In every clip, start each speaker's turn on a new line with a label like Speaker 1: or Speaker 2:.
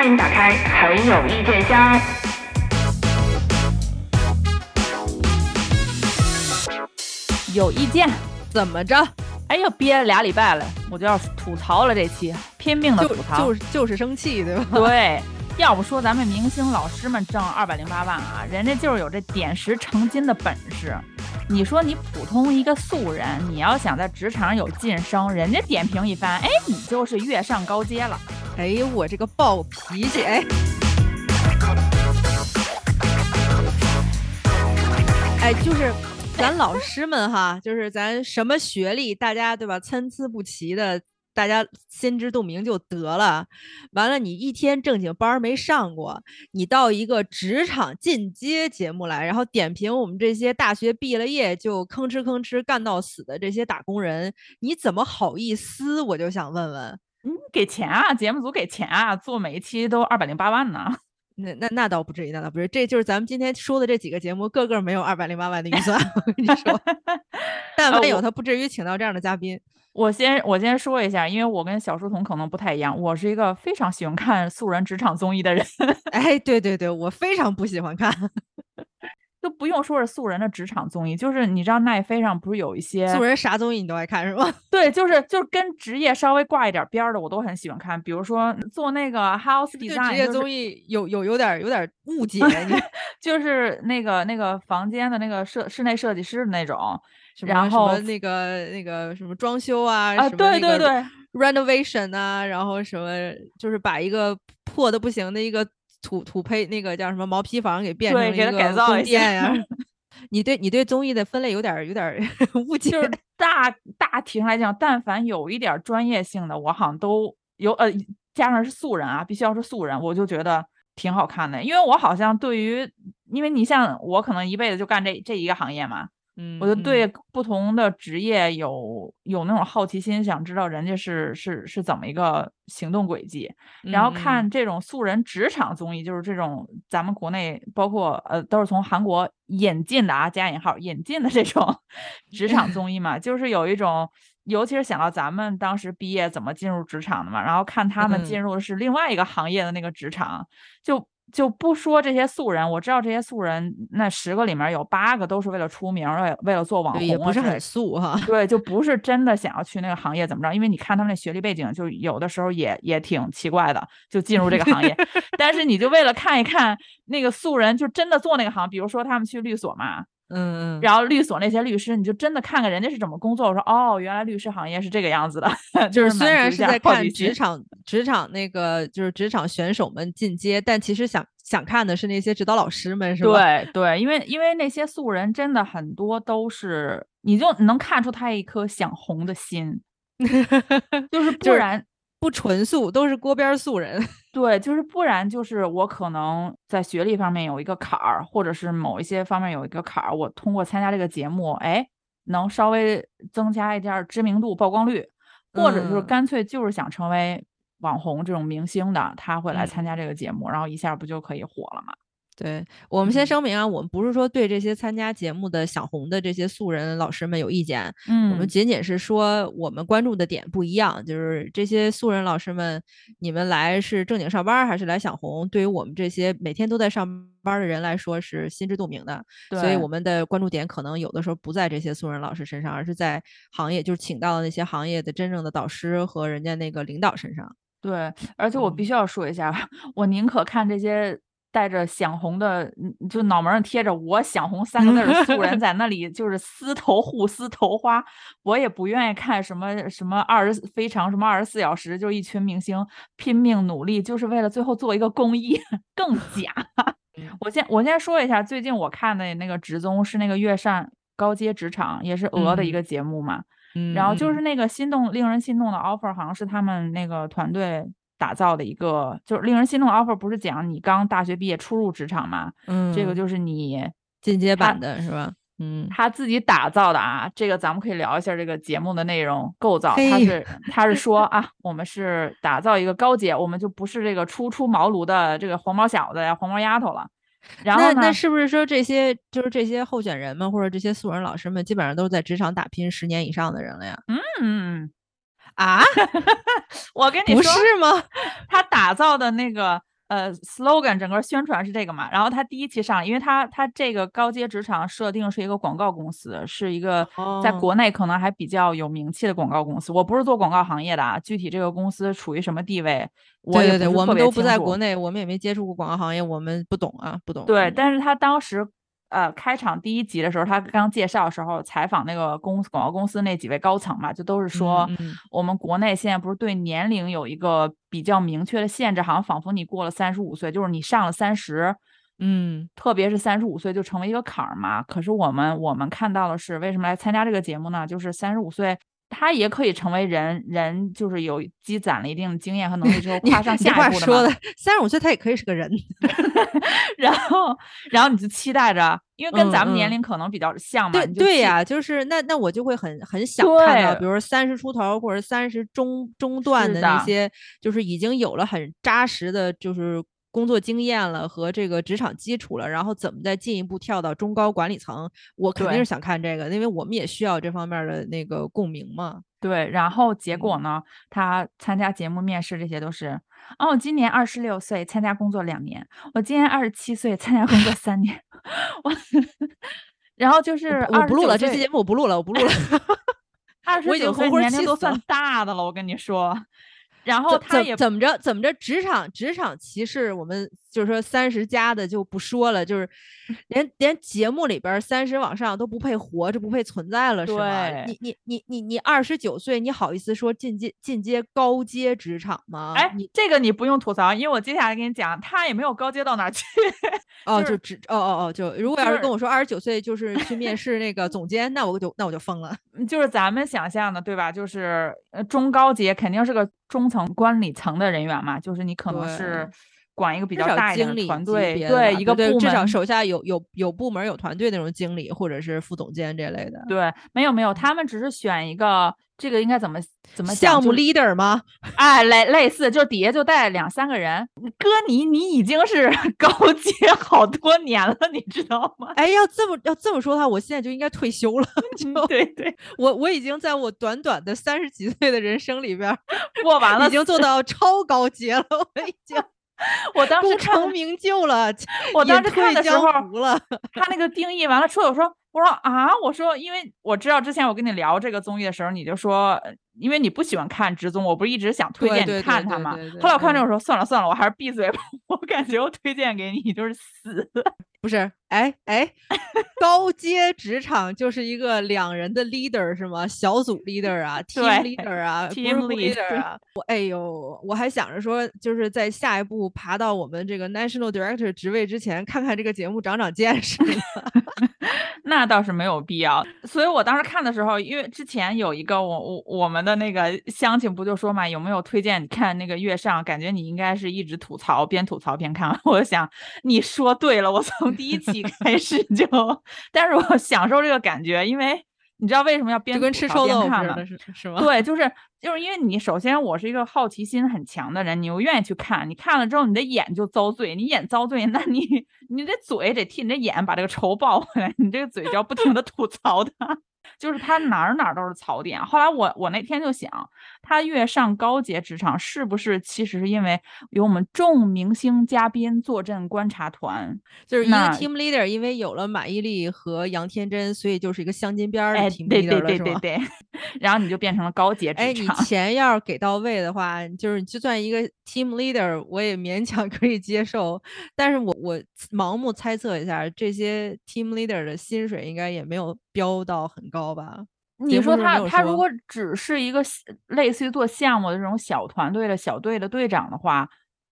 Speaker 1: 欢迎打开很有意见箱。
Speaker 2: 有意见怎么着？哎呦，憋了俩礼拜了，我就要吐槽了这期，拼命的吐槽。
Speaker 3: 就是就是生气，对吧？
Speaker 2: 对，要不说咱们明星老师们挣二百零八万啊，人家就是有这点石成金的本事。你说你普通一个素人，你要想在职场有晋升，人家点评一番，哎，你就是跃上高阶了。
Speaker 3: 哎呦，我这个暴脾气，哎，哎，就是咱老师们哈，就是咱什么学历，大家对吧？参差不齐的，大家心知肚明就得了。完了，你一天正经班儿没上过，你到一个职场进阶节目来，然后点评我们这些大学毕了业就吭哧吭哧干到死的这些打工人，你怎么好意思？我就想问问。
Speaker 2: 嗯，给钱啊，节目组给钱啊，做每一期都二百零八万呢。
Speaker 3: 那那那倒不至于，那倒不至于，这就是咱们今天说的这几个节目，个个没有二百零八万的预算。我跟你说，但凡有，他不至于请到这样的嘉宾。
Speaker 2: 我先我先说一下，因为我跟小书童可能不太一样，我是一个非常喜欢看素人职场综艺的人。
Speaker 3: 哎，对对对，我非常不喜欢看。
Speaker 2: 都不用说是素人的职场综艺，就是你知道奈飞上不是有一些
Speaker 3: 素人啥综艺你都爱看是吗？
Speaker 2: 对，就是就是跟职业稍微挂一点边儿的，我都很喜欢看。比如说做那个 house
Speaker 3: 对
Speaker 2: design，
Speaker 3: 职业综艺有有有点有点误解，你
Speaker 2: 就是那个那个房间的那个设室内设计师的那种，然后什
Speaker 3: 么那个那个什么装修啊，
Speaker 2: 啊，
Speaker 3: 什么
Speaker 2: 对
Speaker 3: 那个
Speaker 2: 对对
Speaker 3: ，renovation 啊，然后什么就是把一个破的不行的一个土土坯那个叫什么毛坯房给变成一
Speaker 2: 对给它
Speaker 3: 个
Speaker 2: 改造一
Speaker 3: 宫殿
Speaker 2: 下
Speaker 3: 呀。你对你对综艺的分类有点儿有点儿 误解，
Speaker 2: 就是大大体上来讲，但凡有一点儿专业性的，我好像都有呃，加上是素人啊，必须要是素人，我就觉得挺好看的。因为我好像对于，因为你像我可能一辈子就干这这一个行业嘛，
Speaker 3: 嗯，
Speaker 2: 我就
Speaker 3: 嗯
Speaker 2: 对不同的职业有有那种好奇心，想知道人家是是是怎么一个行动轨迹。然后看这种素人职场综艺，就是这种咱们国内包括呃都是从韩国引进的啊，加引号引进的这种 职场综艺嘛，就是有一种，尤其是想到咱们当时毕业怎么进入职场的嘛，然后看他们
Speaker 3: 嗯
Speaker 2: 进入的是另外一个行业的那个职场，就。就不说这些素人，我知道这些素人，那十个里面有八个都是为了出名，为了为了做网红
Speaker 3: 不是很素哈。
Speaker 2: 对，就不是真的想要去那个行业怎么着，因为你看他们那学历背景，就有的时候也也挺奇怪的，就进入这个行业。但是你就为了看一看那个素人，就真的做那个行，比如说他们去律所嘛，
Speaker 3: 嗯嗯，
Speaker 2: 然后律所那些律师，你就真的看看人家是怎么工作。我说哦，原来律师行业是这个样子的，
Speaker 3: 就是虽然是在看职场职场那个就是职场选手们进阶，但其实想想看的是那些指导老师们，是吧？
Speaker 2: 对对，因为因为那些素人真的很多都是，你就能看出他一颗想红的心，就是不
Speaker 3: 就是
Speaker 2: 然
Speaker 3: 不纯素，都是锅边儿素人。
Speaker 2: 对，就是不然就是我可能在学历方面有一个坎儿，或者是某一些方面有一个坎儿，我通过参加这个节目，哎，能稍微增加一点儿知名度、曝光率，或者就是
Speaker 3: 嗯
Speaker 2: 干脆就是想成为网红这种明星的，他会来
Speaker 3: 嗯
Speaker 2: 参加这个节目，然后一下不就可以火了嘛？
Speaker 3: 对我们先
Speaker 2: 嗯
Speaker 3: 声明啊，我们不是说对这些参加节目的想红的这些素人老师们有意见，嗯我们
Speaker 2: 嗯，
Speaker 3: 仅仅是说我们关注的点不一样，就是这些素人老师们，你们来是正经上班儿还是来想红？对于我们这些每天都在上班儿的人来说是心知肚明的，所以我们的关注点可能有的时候不在这些素人老师身上，而是在行业，就是请到的那些行业的真正的导师和人家那个领导身上。
Speaker 2: 对，而且我必
Speaker 3: 嗯
Speaker 2: 须要说一下，我宁可看这些带着想红的，嗯就脑门上贴着“我想红”三个字的素人在那里就是撕头互撕头花，我也不愿意看什么什么二十非常什么二十四小时，就一群明星拼命努力，就是为了最后做一个公益，更假。我先我先说一下，最近我看的那个职综是那个乐善高阶职场，也是鹅的一
Speaker 3: 嗯
Speaker 2: 个节目嘛。
Speaker 3: 嗯。
Speaker 2: 然后就是那个心动令人心动的 offer，好像是他们那个团队打造的一个，就是令人心动的 offer，不是讲你刚大学毕业初入职场嘛？
Speaker 3: 嗯，
Speaker 2: 这个就是你
Speaker 3: 进阶版的是吧？嗯，
Speaker 2: 他自己打造的啊，这个咱们可以聊一下这个节目的内容构造。他是他是说 啊，我们是打造一个高阶，我们就不是这个初出茅庐的这个黄毛小子呀、黄毛丫头了。然后呢，
Speaker 3: 那那是不是说这些就是这些候选人们或者这些素人老师们，基本上都是在职场打拼十年以上的人了呀？
Speaker 2: 嗯，
Speaker 3: 啊，
Speaker 2: 我跟你说，
Speaker 3: 不是吗？
Speaker 2: 他打造的那个呃，slogan 整个宣传是这个嘛，然后他第一期上，因为他他这个高阶职场设定是一个广告公司，是一个在国内可能还比较有名气的广告公司。我不是做广告行业的啊，具体这个公司处于什么地位，我
Speaker 3: 对对对，我们都不在国内，我们也没接触过广告行业，我们不懂啊，不懂。
Speaker 2: 对，但是他当时。呃，开场第一集的时候，他刚介绍的时候，采访那个公广告公司那几位高层嘛，就都是说，我们国内现在不是对年龄有一个比较明确的限制，好像仿佛你过了三十五岁，就是你上了三十，
Speaker 3: 嗯，
Speaker 2: 特别是三十五岁就成为一个坎儿嘛。可是我们我们看到的是，为什么来参加这个节目呢？就是三十五岁。他也可以成为人，人就是有积攒了一定的经验和能力之后跨上下一步的。
Speaker 3: 说的三十五岁他也可以是个人，
Speaker 2: 然后，然后你就期待着，因为跟咱们年龄可能比较像嘛。
Speaker 3: 对对呀，就是那那我就会很很想看到，比如三十出头或者三十中中段的那些，就是已经有了很扎实的，就是。工作经验了和这个职场基础了，然后怎么再进一步跳到中高管理层？我肯定是想看这个，因为我们也需要这方面的那个共鸣嘛。
Speaker 2: 对，然后结果呢？他参加节目面试，这些都是哦，我今年二十六岁，参加工作两年；我今年二十七岁，参加工作三年。我，然后就是
Speaker 3: 我不录了，这期节目我不录了，我不录了。
Speaker 2: 二十九岁年龄都算大的了，我跟你说。然后他也
Speaker 3: 怎么着怎么着，职场职场歧视，我们就是说三十加的就不说了，就是 连连节目里边三十往上都不配活着，不配存在了，是吗？你你你你你二十九岁，你好意思说进阶进阶高阶职场吗？
Speaker 2: 哎，你这个你不用吐槽，因为我接下来跟你讲，他也没有高阶到哪去。
Speaker 3: 哦，就只哦哦哦，就如果要是跟我说二十九岁就是去面 试那个总监，那我就那我就疯了。
Speaker 2: 就是咱们想象的，对吧？就是呃中高阶肯定是个。中层管理层的人员嘛，就是你可能是管一个比较大一点的团队，对一个部门，
Speaker 3: 至少手下有有有部门有团队那种经理或者是副总监这类的。
Speaker 2: 对，没有没有，他们只是选一个，这个应该怎么怎么
Speaker 3: 项目 leader 吗？
Speaker 2: 哎，类类似，就底下就带两三个人。哥，你你已经是 高阶好多年了，你知道吗？
Speaker 3: 哎，要这么要这么说的话，我现在就应该退休了。
Speaker 2: 对对，
Speaker 3: 我我已经在我短短的三十几岁的人生里边
Speaker 2: 过完了，
Speaker 3: 已经做到超高阶了。我已经，
Speaker 2: 我当时
Speaker 3: 成名就了，
Speaker 2: 我当时看的时候
Speaker 3: 了。
Speaker 2: 他那个定义完了之后，我说我说啊，我说因为我知道之前我跟你聊这个综艺的时候，你就说因为你不喜欢看职综，我不是一直想推荐你看它吗？后来我看这种说算了算了，我还是闭嘴吧。我感觉我推荐给你就是死。
Speaker 3: 不是，哎哎，高阶职场就是一个两人的 leader 是吗？小组 leader 啊，team leader 啊
Speaker 2: ，team
Speaker 3: leader 啊。我哎呦，我还想着说，就是在下一步爬到我们这个 national director 职位之前，看看这个节目长长见 识。
Speaker 2: 那倒是没有必要。所以我当时看的时候，因为之前有一个我我我们的那个乡亲不就说嘛，有没有推荐你看那个月上？感觉你应该是一直吐槽，边吐槽边看。我想你说对了，我从。第一 期开始就，但是我享受这个感觉，因为你知道为什么要边
Speaker 3: 跟吃臭
Speaker 2: 豆看吗？
Speaker 3: 是是吗？
Speaker 2: 对，就是就是因为你首先我是一个好奇心很强的人，你又愿意去看，你看了之后你的眼就遭罪，你眼遭罪，那你你这嘴得替你的眼把这个仇报回来，你这个嘴就要不停的吐槽它。就是他哪儿哪儿都是槽点。后来我我那天就想，他越上高阶职场，是不是其实是因为有我们众明星嘉宾坐镇观察团？
Speaker 3: 就是一个 team leader，因为有了马伊琍和杨天真，所以就是一个镶金边儿的 team leader
Speaker 2: 了，是吧？对。然后你就变成了高阶职场。
Speaker 3: 哎，你钱要是给到位的话，就是就算一个 team leader，我也勉强 可以接受。但是我我 盲目猜测一下，这些 team leader 的薪水应该也没有飙到很高吧？
Speaker 2: 你
Speaker 3: 说
Speaker 2: 他他如果只是一个类似于做项目的这种小团队的小队的队长的话。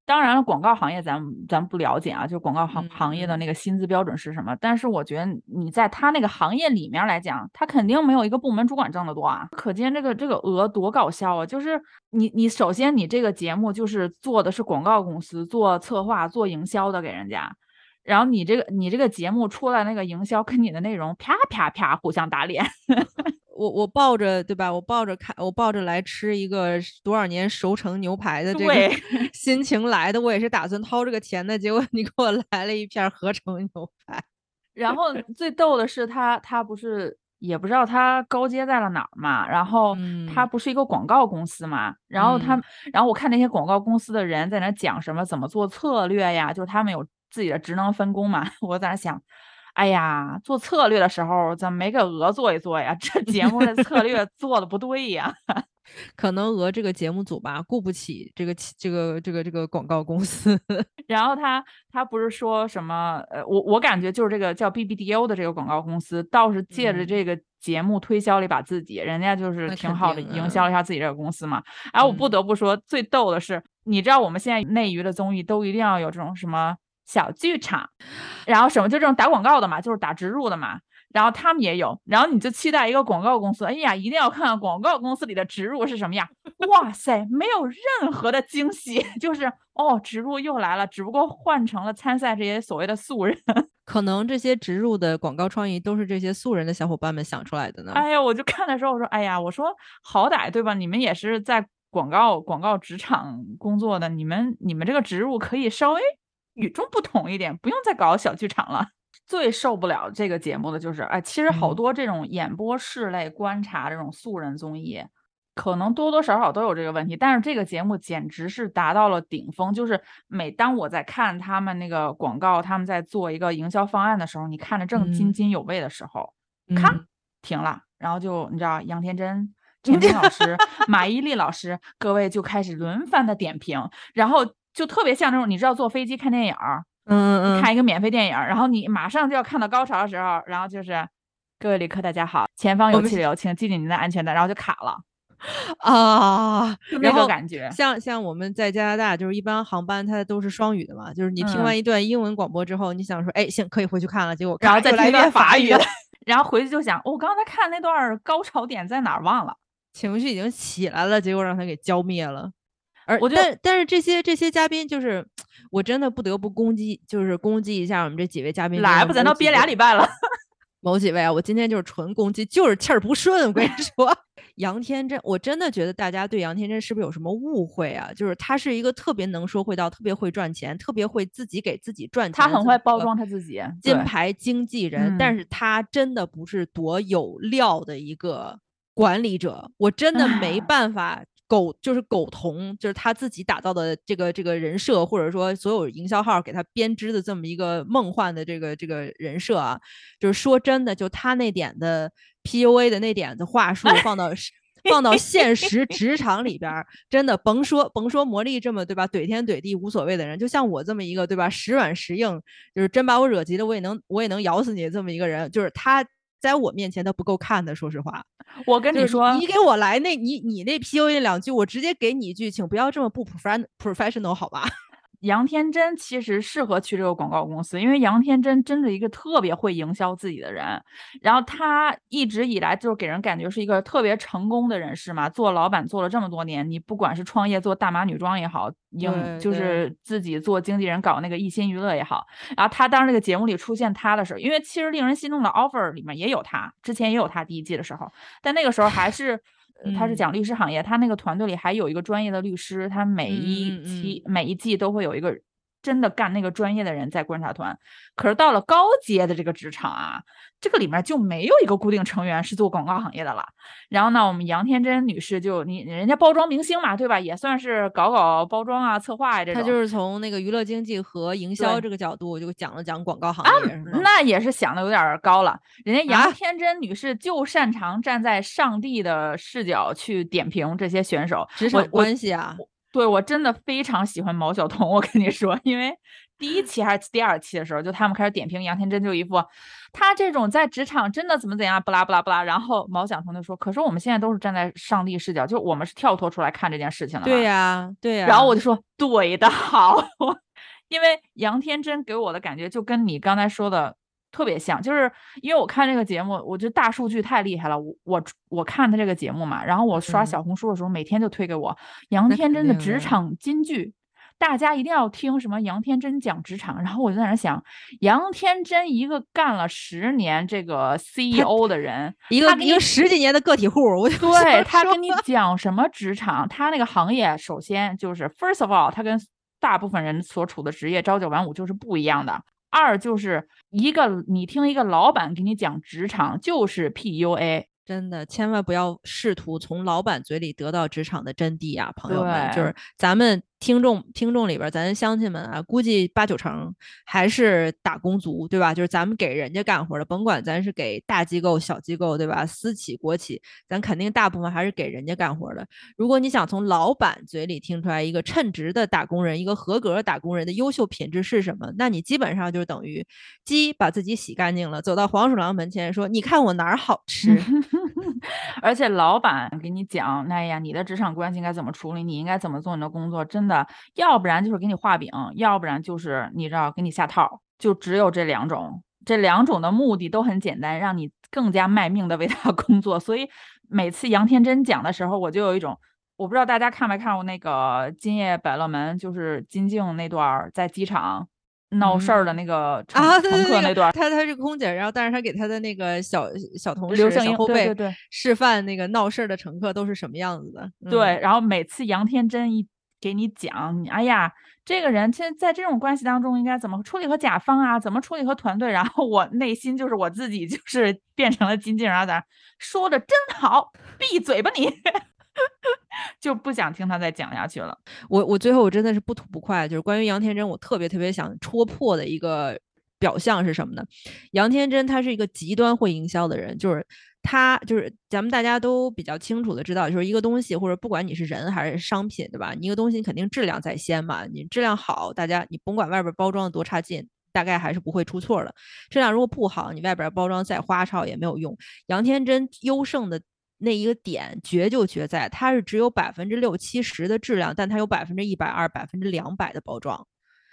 Speaker 2: 当然了，广告行业咱咱不了解啊，就广告行行业的那个薪资标准是什么？但是我觉得你在他那个行业里面来讲，他肯定没有一个部门主管挣得多啊。可见这个这个额多搞笑啊！就是你你首先你这个节目就是做的是广告公司做策划做营销的给人家，然后你这个你这个节目出来那个营销跟你的内容啪啪啪互相打脸。
Speaker 3: 我我抱着对吧？我抱着看，我抱着来吃一个多少年熟成牛排的这个 心情来的，我也是打算掏这个钱的。结果你给我来了一片合成牛排。
Speaker 2: 然后 最逗的是，他他不是也不知道他高阶在了哪儿嘛。然后他
Speaker 3: 嗯
Speaker 2: 不是一个广告公司嘛，然后他
Speaker 3: 嗯，
Speaker 2: 然后我看那些广告公司的人在那讲什么怎么做策略呀，就是他们有自己的职能分工嘛。我在那想，哎呀，做策略的时候怎么没给鹅做一做呀？这节目的策略 做的不对呀。
Speaker 3: 可能鹅这个节目组吧，雇不起这个这个这个这个广告公司。
Speaker 2: 然后他他不是说什么呃，我我感觉就是这个叫 BBDO 的这个广告公司，倒是借着
Speaker 3: 嗯
Speaker 2: 这个节目推销了一把自己，人家就是挺好的营销了一下自己这个公司嘛。然后我不
Speaker 3: 嗯
Speaker 2: 得不说，最逗的是，你知道我们现在内娱的综艺都一定要有这种什么小剧场，然后什么就这种打广告的嘛，就是打植入的嘛。然后他们也有，然后你就期待一个广告公司，哎呀，一定要看看广告公司里的植入是什么样。哇塞，没有任何的惊喜，就是哦，植入又来了，只不过换成了参赛这些所谓的素人。
Speaker 3: 可能这些植入的广告创意都是这些素人的小伙伴们想出来的呢。
Speaker 2: 哎呀，我就看的时候，我说，哎呀，我说好歹对吧？你们也是在广告广告职场工作的，你们你们这个植入可以稍微与众不同一点，不用再搞小剧场了。最受不了这个节目的就是，哎，其实好
Speaker 3: 嗯
Speaker 2: 多这种演播室类观察这种素人综艺，可能多多少少都有这个问题。但是这个节目简直是达到了顶峰，就是每当我在看他们那个广告，他们在做一个营销方案的时候，你看着正津
Speaker 3: 嗯
Speaker 2: 津有味的时候，咔
Speaker 3: 嗯
Speaker 2: 停了，然后就你知道杨天真。陈明老师、马伊琍老师，各位就开始轮番的点评，然后就特别像那种你知道坐飞机看电影儿，
Speaker 3: 嗯嗯嗯，
Speaker 2: 看一个免费电影儿，然后你马上就要看到高潮的时候，然后就是各位旅客大家好，前方有气流，请系紧您的安全带，然后就卡了，
Speaker 3: 啊，
Speaker 2: 那个
Speaker 3: 然后
Speaker 2: 感觉。
Speaker 3: 像像我们在加拿大，就是一般航班它都是双语的嘛，就是你听
Speaker 2: 嗯
Speaker 3: 完一段英文广播之后，你想说，哎，行，可以回去看了，结果
Speaker 2: 然后再
Speaker 3: 来一遍
Speaker 2: 法语，然后回去就想，我刚才看那段高潮点在哪儿忘了。
Speaker 3: 情绪已经起来了，结果让他给浇灭了。而但但是这些这些嘉宾，就是我真的不得不攻击，就是攻击一下我们这几位嘉宾。
Speaker 2: 来吧，咱都憋俩礼
Speaker 3: 拜。
Speaker 2: 了。
Speaker 3: 某几位啊，我今天就是纯攻击，就是气儿不顺。我跟你说，杨天真，我真的觉得大家对杨天真是不是有什么误会啊？就是他是一个特别能说会道、特别会赚钱、特别会自己给自己赚钱，
Speaker 2: 他很会包装他自己，
Speaker 3: 金牌经纪人，但
Speaker 2: 嗯
Speaker 3: 是他真的不是多有料的一个管理者，我真的没办法苟，就是苟同，就是他自己打造的这个这个人设，或者说所有营销号给他编织的这么一个梦幻的这个这个人设啊，就是说真的，就他那点的 PUA 的那点的话术放到。放到现实职场里边，真的甭说甭说魔力这么对吧，怼天怼地无所谓的人，就像我这么一个对吧，时软时硬，就是真把我惹急了，我也能我也能咬死你这么一个人，就是他在我面前都不够看的，说实话。
Speaker 2: 我跟你说，
Speaker 3: 你给我来那你你那 PUA 两句，我直接给你一句，请不要这么不 profession professional 好吧？
Speaker 2: 杨天真其实适合去这个广告公司，因为杨天真真是一个特别会营销自己的人。然后他一直以来就是给人感觉是一个特别成功的人士嘛，做老板做了这么多年，你不管是创业做大码女装也好，营
Speaker 3: 对对
Speaker 2: 就是自己做经纪人搞那个一心娱乐也好，然后他当这个节目里出现他的时候，因为其实令人心动的 offer 里面也有他，之前也有他第一季的时候，但那个时候还是。呃他是
Speaker 3: 嗯。
Speaker 2: 讲律师行业，他那个团队里还有一个专业的律师，他每
Speaker 3: 嗯
Speaker 2: 一
Speaker 3: 嗯嗯。
Speaker 2: 期、每一季都会有一个真的干那个专业的人在观察团。可是到了高阶的这个职场啊，这个里面就没有一个固定成员是做广告行业的了。然后呢，我们杨天真女士就你人家包装明星嘛，对吧？也算是搞搞包装啊、策划呀、这种。
Speaker 3: 她就是从那个娱乐经济和营销这个角度，就讲了讲广告行
Speaker 2: 啊
Speaker 3: 业？
Speaker 2: 那也是想的有点儿高了。人家
Speaker 3: 啊
Speaker 2: 杨天真女士就擅长站在上帝的视角去点评这些选手，
Speaker 3: 职场关系啊，
Speaker 2: 对我真的非常喜欢毛晓彤，我跟你说，因为第一期还是第二期的时候，就他们开始点评杨天真，就一副他这种在职场真的怎么怎样，不拉不拉不拉。然后毛晓彤就说：“可是我们现在都是站在上帝视角，就我们是跳脱出来看这件事情的。”
Speaker 3: 对、呀、对呀、
Speaker 2: 然后我就说：“对的，好。”因为杨天真给我的感觉就跟你刚才说的特别像，就是因为我看这个节目，我觉得大数据太厉害了。我我我看他这个节目嘛，然后我刷
Speaker 3: 嗯
Speaker 2: 小红书的时候，每天就推给我杨天真的职场金句。大家一定要听什么杨天真讲职场，然后我就在那想，杨天真一个干了十年这个 CEO 的人，
Speaker 3: 一个一个十几年的个体户，我就
Speaker 2: 对他跟你讲什么职场，他那个行业首先就是 first of all，他跟大部分人所处的职业朝九晚五就是不一样的。二就是一个你听一个老板给你讲职场就是 PUA。
Speaker 3: 真的，千万不要试图从老板嘴里得到职场的真谛啊，朋友们！就是咱们听众听众里边，咱乡亲们啊，估计八九成还是打工族，对吧？就是咱们给人家干活的，甭管咱是给大机构、小机构，对吧？私企、国企，咱肯定大部分还是给人家干活的。如果你想从老板嘴里听出来一个称职的打工人、一个合格打工人的优秀品质是什么，那你基本上就等于鸡把自己洗干净了，走到黄鼠狼门前说：“你看我哪儿好吃。”
Speaker 2: 而且老板给你讲，哎呀，你的职场关系应该怎么处理，你应该怎么做你的工作，真的，要不然就是给你画饼，要不然就是你知道给你下套，就只有这两种。这两种的目的都很简单，让你更加卖命的为他 工作。所以每次杨天真讲的时候，我就有一种，我不知道大家看没看过那个《今夜百乐门》，就是金靖那段在机场闹事儿的那个乘、
Speaker 3: 啊，
Speaker 2: 乘客那段儿，
Speaker 3: 她她是空姐，然后但是她给她的那个小小同事、小后辈示范那个闹事儿的乘客都是什么样子的。嗯。
Speaker 2: 对，，然后每次杨天真一给你讲，你哎呀，这个人现在在这种关系当中应该怎么处理和甲方啊，怎么处理和团队，然后我内心就是我自己就是变成了金靖，然后在那说的真好，闭嘴吧你，就不想听他再讲下去了。
Speaker 3: 我我最后我真的是不吐不快，就是关于杨天真，我特别特别想戳破的一个表象是什么呢？杨天真他是一个极端会营销的人，就是他就是咱们大家都比较清楚的知道，就是一个东西或者不管你是人还是商品，对吧？你一个东西肯定质量在先嘛，你质量好，大家你甭管外边包装的多差劲。大概还是不会出错的。质量如果不好，你外边包装再花哨也没有用。杨天真优胜的那一个点绝就绝在，它是只有百分之六七十的质量，但它有百分之一百二、百分之两百的包装。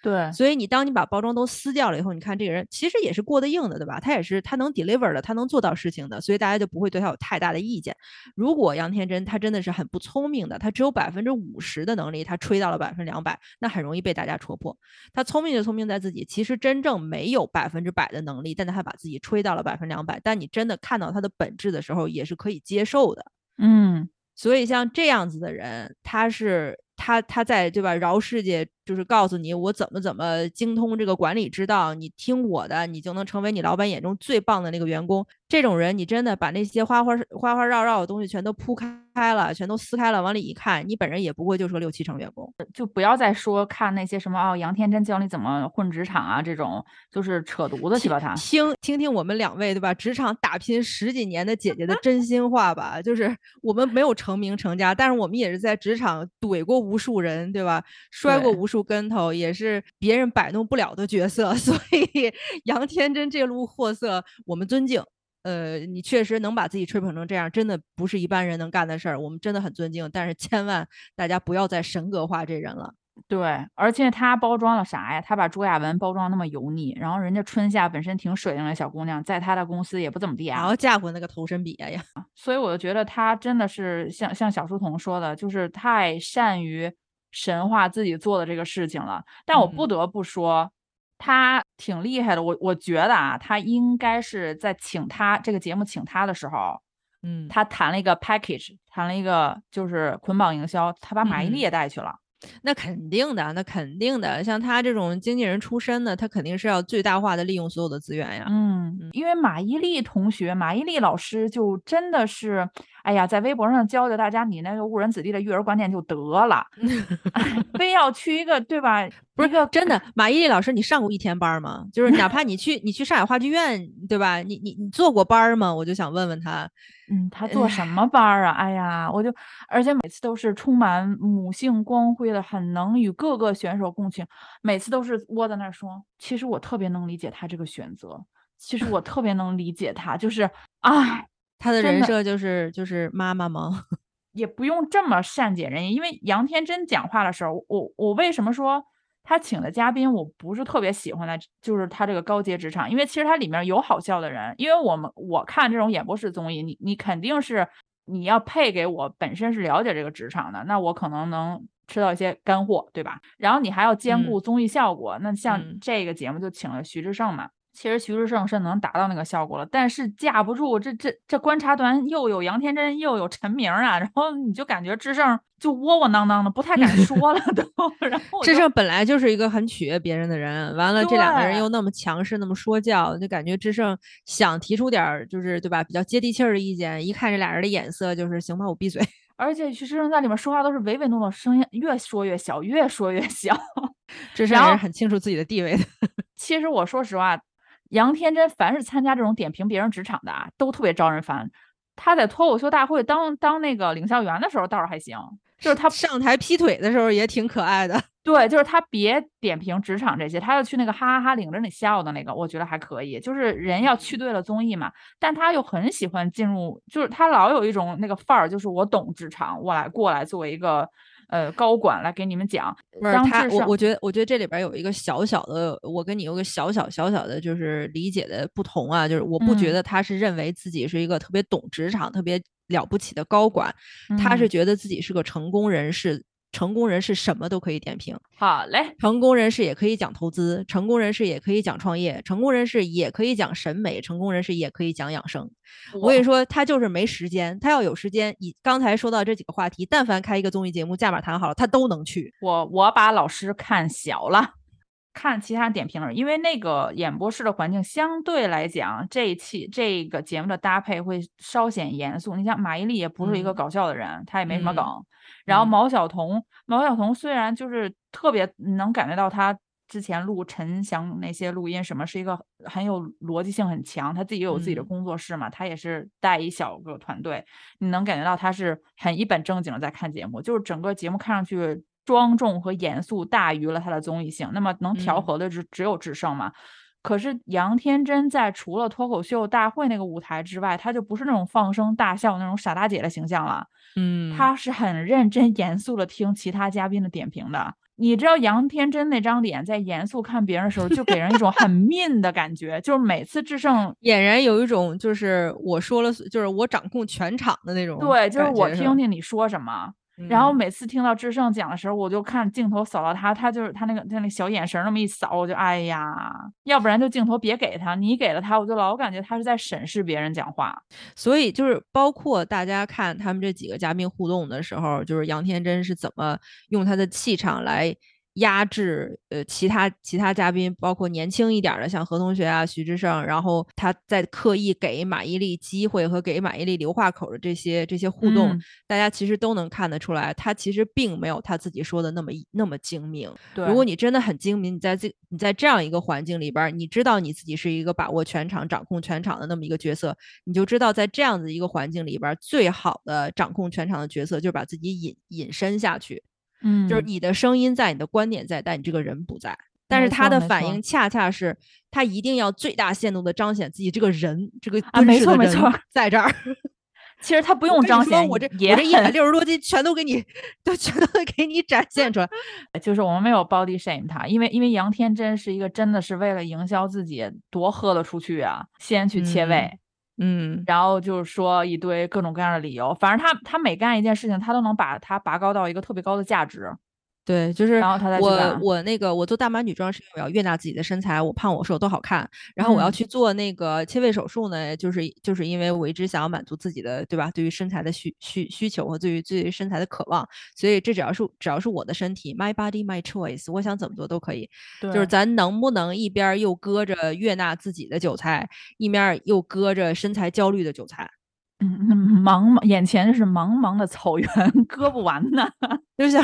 Speaker 2: 对，
Speaker 3: 所以你当你把包装都撕掉了以后，你看这个人其实也是过得硬的，对吧？他也是他能 deliver 的，他能做到事情的，所以大家就不会对他有太大的意见。如果杨天真他真的是很不聪明的，他只有百分之五十的能力，他吹到了百分之两百，那很容易被大家戳破。他聪明就聪明在自己，其实真正没有百分之百的能力，但他把自己吹到了百分之两百。但你真的看到他的本质的时候，也是可以接受的。
Speaker 2: 嗯，
Speaker 3: 所以像这样子的人，他是他他在对吧？饶世界就是告诉你我怎么怎么精通这个管理之道，你听我的，你就能成为你老板眼中最棒的那个员工。这种人，你真的把那些花花花花绕绕的东西全都铺开了，全都撕开了，往里一看，你本人也不过就是个六七成员工。
Speaker 2: 就不要再说看那些什么哦，杨天真教你怎么混职场啊，这种就是扯犊子去吧他。
Speaker 3: 听听听我们两位对吧？职场打拼十几年的姐姐的 真心话吧，就是我们没有成名成家，但是我们也是在职场怼过无数人，对吧？摔过无数跟头，也是别人摆弄不了的角色。所以杨天真这路货色，我们尊敬。呃，你确实能把自己吹捧成这样，真的不是一般人能干的事儿，我们真的很尊敬。但是 千万大家不要再神格化这人了。
Speaker 2: 对，而且他包装了啥呀？他把朱亚文包装那么油腻，然后人家春夏本身挺水灵的小姑娘，在他的公司也不怎么地啊。
Speaker 3: 然后嫁过那个投身比呀呀，
Speaker 2: 所以我就觉得他真的是像像小书童说的，就是太善于神话自己做的这个事情了。但我不
Speaker 3: 嗯
Speaker 2: 得不说，他挺厉害的。我我觉得啊，他应该是在请他这个节目请他的时候，
Speaker 3: 嗯，
Speaker 2: 他谈了一个 package，谈了一个就是捆绑营销，他把马伊琍也带去了。
Speaker 3: 那肯定的，那肯定的。像他这种经纪人出身的，他肯定是要最大化的利用所有的资源呀。
Speaker 2: 嗯，因为马伊琍同学、马伊琍老师就真的是，哎呀，在微博上教教大家你那个误人子弟的育儿观念就得了，哎 非要去一个对吧？
Speaker 3: 不是
Speaker 2: 个
Speaker 3: 真的，马伊琍老师，你上过一天班吗？就是哪怕你去你去上海话剧院，对吧？你你你做过班吗？我就想问问他。
Speaker 2: 嗯，他做什么班儿啊？哎呀，我就，而且每次都是充满母性光辉的，很能与各个选手共情。每次都是窝在那儿说，其实我特别能理解他这个选择，其实我特别能理解他，就是，啊，
Speaker 3: 他的人设就是就是妈妈吗？
Speaker 2: 也不用这么善解人意。因为杨天真讲话的时候，我我为什么说他请的嘉宾我不是特别喜欢的，就是他这个高阶职场，因为其实它里面有好笑的人。因为我们我看这种演播室综艺，你你肯定是你要配给我本身是了解这个职场的，那我可能能吃到一些干货，对吧？然后你还要兼
Speaker 3: 嗯
Speaker 2: 顾综艺效果，那像
Speaker 3: 嗯
Speaker 2: 这个节目就请了徐志胜嘛。其实徐志胜是能达到那个效果了，但是架不住这这这观察团又有杨天真又有陈明啊，然后你就感觉志胜就窝窝囊囊的，不太敢 说了都。然后
Speaker 3: 志胜本来就是一个很取悦别人的人，完了这两个人又那么强势，那么说教，就感觉志胜想提出点儿就是对吧比较接地气儿的意见，一看这俩人的眼色就是行吧，我闭嘴。
Speaker 2: 而且徐志胜在里面说话都是唯唯诺诺，声音越说越小，越说越小。
Speaker 3: 志胜也是很清楚自己的地位的。
Speaker 2: 其实我说实话。杨天真凡是参加这种点评别人职场的啊，都特别招人烦。他在脱口秀大会当当那个领笑员的时候倒是还行，就是他
Speaker 3: 上台劈腿的时候也挺可爱的。
Speaker 2: 对，就是他别点评职场这些，他要去那个哈哈哈领着你笑的那个，我觉得还可以。就是人要去对了综艺嘛，但他又很喜欢进入，就是他老有一种那个范儿，就是我懂职场，我来过来作为一个。呃，高管来给你们讲，
Speaker 3: 不是他，我我觉得，我觉得这里边有一个小小的，我跟你有个小小小小的，就是理解的不同啊，就是我不觉得他是认为自己是一个特别懂职场、特别了不起的高管，他是觉得自己是个成功人士。成功人士什么都可以点评，
Speaker 2: 好嘞。
Speaker 3: 成功人士也可以讲投资，成功人士也可以讲创业，成功人士也可以讲审美，成功人士也可以讲养生。我跟你说，他就是没时间，他要有时间，以刚才说到这几个话题，但凡开一个综艺节目，价码谈好了，他都能去。
Speaker 2: 我我把老师看小了，看其他点评人，因为那个演播室的环境相对来讲，这一期这个节目的搭配会稍显严肃。你像马伊琍也不是一个搞笑的人，她也没什么梗。然后毛晓彤，毛晓彤虽然就是特别能感觉到他之前录陈翔那些录音什么是一个很有逻辑性很强，他自己也有自己的工作室嘛，他也是带一小个团队，你能感觉到他是很一本正经的在看节目，就是整个节目看上去庄重和严肃大于了他的综艺性，那么能调和的只只有智胜嘛。可是杨天真在除了脱口秀大会那个舞台之外，他就不是那种放声大笑那种傻大姐的形象了。
Speaker 3: 嗯，
Speaker 2: 他是很认真严肃的听其他嘉宾的点评的。你知道杨天真那张脸在严肃看别人的时候，就给人一种很 mean 的感觉，就是每次制胜
Speaker 3: 俨然有一种就是我说了，就是我掌控全场的那种。
Speaker 2: 对，就是我听听你说什么。然后每次听到智胜讲的时候，我就看镜头扫到他，他就是他那个他那小眼神那么一扫，我就哎呀，要不然就镜头别给他，你给了他，我就老感觉他是在审视别人讲话。
Speaker 3: 所以就是包括大家看他们这几个嘉宾互动的时候，就是杨天真是怎么用他的气场来。压制呃其他其他嘉宾，包括年轻一点的，像何同学啊、徐志胜，然后他在刻意给马伊琍机会和给马伊琍留话口的这些这些互动，大家其实都能看得出来，他其实并没有他自己说的那么那么精明。
Speaker 2: 对，
Speaker 3: 如果你真的很精明，你在这你在这样一个环境里边，你知道你自己是一个把握全场、掌控全场的那么一个角色，你就知道在这样子一个环境里边，最好的掌控全场的角色就是把自己隐隐身下去。
Speaker 2: 嗯，
Speaker 3: 就是你的声音在，你的观点在，但你这个人不在。但是他的反应恰恰是，他一定要最大限度的彰显自己这个人，这个
Speaker 2: 啊，没错没错，
Speaker 3: 在这儿。
Speaker 2: 其实他不用彰显，
Speaker 3: 我这我这一百六十多斤全都给你，都全都给你展现出来。
Speaker 2: 就是我们没有 body shame 他，因为因为杨天真是一个真的是为了营销自己，多喝得出去啊，先去切胃。
Speaker 3: 嗯，嗯
Speaker 2: 然后就是说一堆各种各样的理由，反正他他每干一件事情，他都能把它拔高到一个特别高的价值。
Speaker 3: 对，就是我我那个我做大码女装是因为我要悦纳自己的身材，我胖我瘦都好看。然后我要去做那个切胃手术呢，就是就是因为我一直想要满足自己的，对吧？对于身材的需需需求和对于对于身材的渴望，所以这只要是只要是我的身体，my body my choice，我想怎么做都可以。就是咱能不能一边又割着悦纳自己的韭菜，一面又割着身材焦虑的韭菜？
Speaker 2: 嗯，茫茫眼前是茫茫的草原，割不完呢。
Speaker 3: 就是